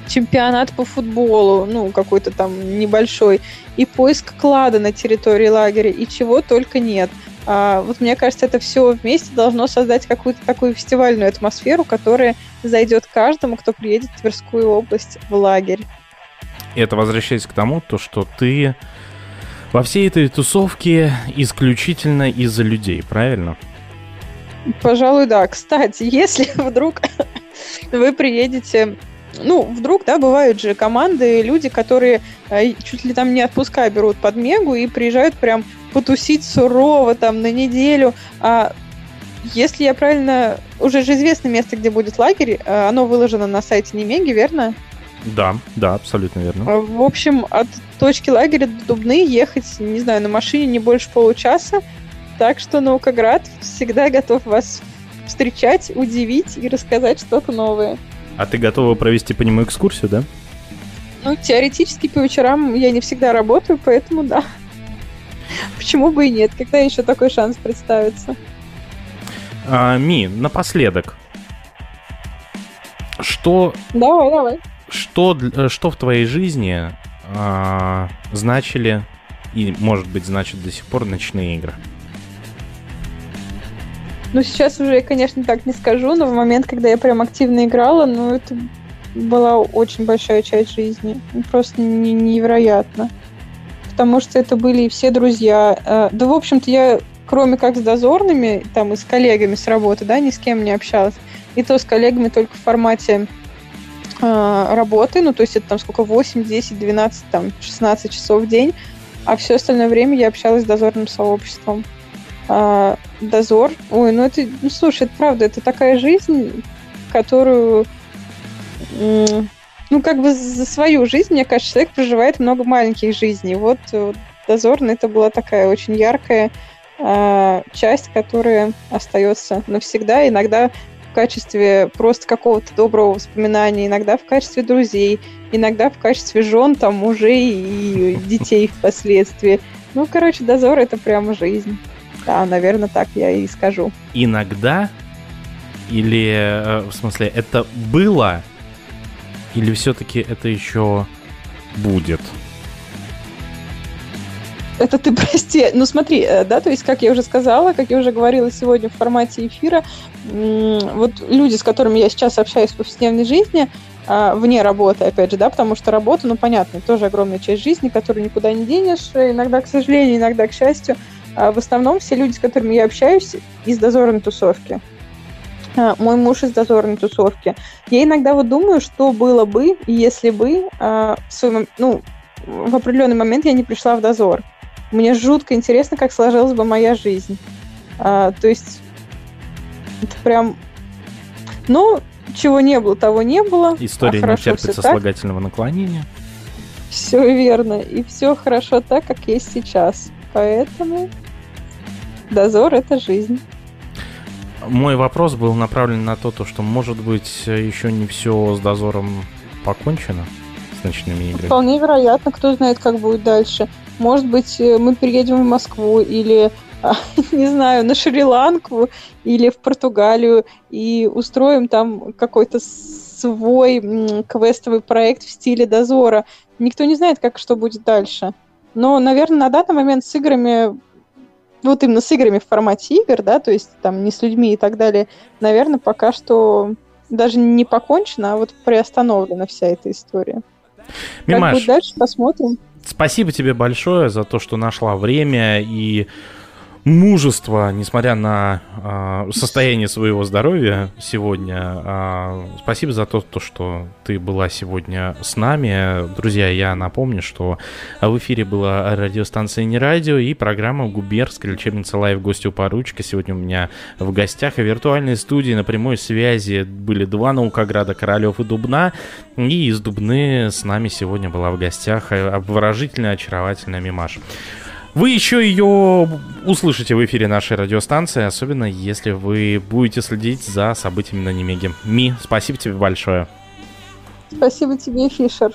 чемпионат по футболу, ну, какой-то там небольшой, и поиск клада на территории лагеря, и чего только нет. А, вот мне кажется, это все вместе должно создать какую-то такую фестивальную атмосферу, которая зайдет каждому, кто приедет в Тверскую область в лагерь. И это возвращаясь к тому, то, что ты во всей этой тусовке исключительно из-за людей, правильно? Пожалуй, да. Кстати, если вдруг вы приедете ну, вдруг, да, бывают же команды, люди, которые э, чуть ли там не отпуска берут под Мегу и приезжают прям потусить сурово там на неделю. А если я правильно... Уже же известно место, где будет лагерь, э, оно выложено на сайте Немеги, верно? Да, да, абсолютно верно. А, в общем, от точки лагеря до Дубны ехать, не знаю, на машине не больше получаса. Так что Наукоград всегда готов вас встречать, удивить и рассказать что-то новое. А ты готова провести по нему экскурсию, да? Ну, теоретически по вечерам я не всегда работаю, поэтому да. Почему бы и нет? Когда еще такой шанс представится? А, Ми, напоследок. Что... Давай, давай. Что, э, что в твоей жизни а, значили и, может быть, значит до сих пор ночные игры? Ну, сейчас уже я, конечно, так не скажу, но в момент, когда я прям активно играла, ну, это была очень большая часть жизни. Ну, просто не, невероятно. Потому что это были и все друзья. Э, да, в общем-то, я, кроме как с дозорными, там, и с коллегами с работы, да, ни с кем не общалась. И то с коллегами только в формате э, работы, ну, то есть это там сколько, 8, 10, 12, там, 16 часов в день, а все остальное время я общалась с дозорным сообществом а, дозор. Ой, ну это, ну слушай, это правда, это такая жизнь, которую, ну как бы за свою жизнь, мне кажется, человек проживает много маленьких жизней. Вот, вот дозорный это была такая очень яркая а, часть, которая остается навсегда, иногда в качестве просто какого-то доброго воспоминания, иногда в качестве друзей, иногда в качестве жен, там, мужей и детей впоследствии. Ну, короче, дозор — это прямо жизнь. Да, наверное, так я и скажу. Иногда или, э, в смысле, это было, или все-таки это еще будет? Это ты прости. Ну смотри, э, да, то есть, как я уже сказала, как я уже говорила сегодня в формате эфира, вот люди, с которыми я сейчас общаюсь в повседневной жизни, а, вне работы, опять же, да, потому что работа, ну, понятно, тоже огромная часть жизни, которую никуда не денешь, иногда, к сожалению, иногда, к счастью. А в основном все люди, с которыми я общаюсь, из дозорной тусовки. А, мой муж из дозорной тусовки. Я иногда вот думаю, что было бы, если бы в, свой, ну, в определенный момент я не пришла в дозор. Мне жутко интересно, как сложилась бы моя жизнь. А, то есть это прям... Ну, чего не было, того не было. История а не терпит сослагательного наклонения. Все верно. И все хорошо так, как есть сейчас. Поэтому дозор — это жизнь. Мой вопрос был направлен на то, что, может быть, еще не все с дозором покончено с ночными играми. Вполне вероятно, кто знает, как будет дальше. Может быть, э, мы переедем в Москву или не знаю, на Шри-Ланку или в Португалию и устроим там какой-то свой квестовый проект в стиле дозора. Никто не знает, как что будет дальше. Но, наверное, на данный момент с играми, вот именно с играми в формате игр, да, то есть там не с людьми и так далее, наверное, пока что даже не покончено, а вот приостановлена вся эта история. Мимаш, как будет дальше, посмотрим. Спасибо тебе большое за то, что нашла время и мужество, несмотря на э, состояние своего здоровья сегодня. Э, спасибо за то, то, что ты была сегодня с нами. Друзья, я напомню, что в эфире была радиостанция «Не радио» и программа «Губерская лечебница live» гости у поручика. Сегодня у меня в гостях и виртуальной студии на прямой связи были два наукограда Королев и Дубна. И из Дубны с нами сегодня была в гостях обворожительная, очаровательная Мимаш. Вы еще ее услышите в эфире нашей радиостанции, особенно если вы будете следить за событиями на Немеге. Ми, спасибо тебе большое. Спасибо тебе, Фишер.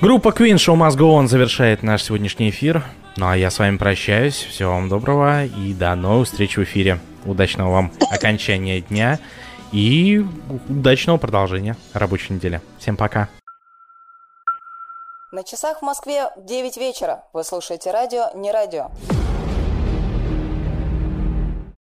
Группа Queen Show Must Go On завершает наш сегодняшний эфир. Ну а я с вами прощаюсь. Всего вам доброго и до новых встреч в эфире. Удачного вам окончания дня и удачного продолжения рабочей недели. Всем пока. На часах в Москве 9 вечера. Вы слушаете радио «Не радио».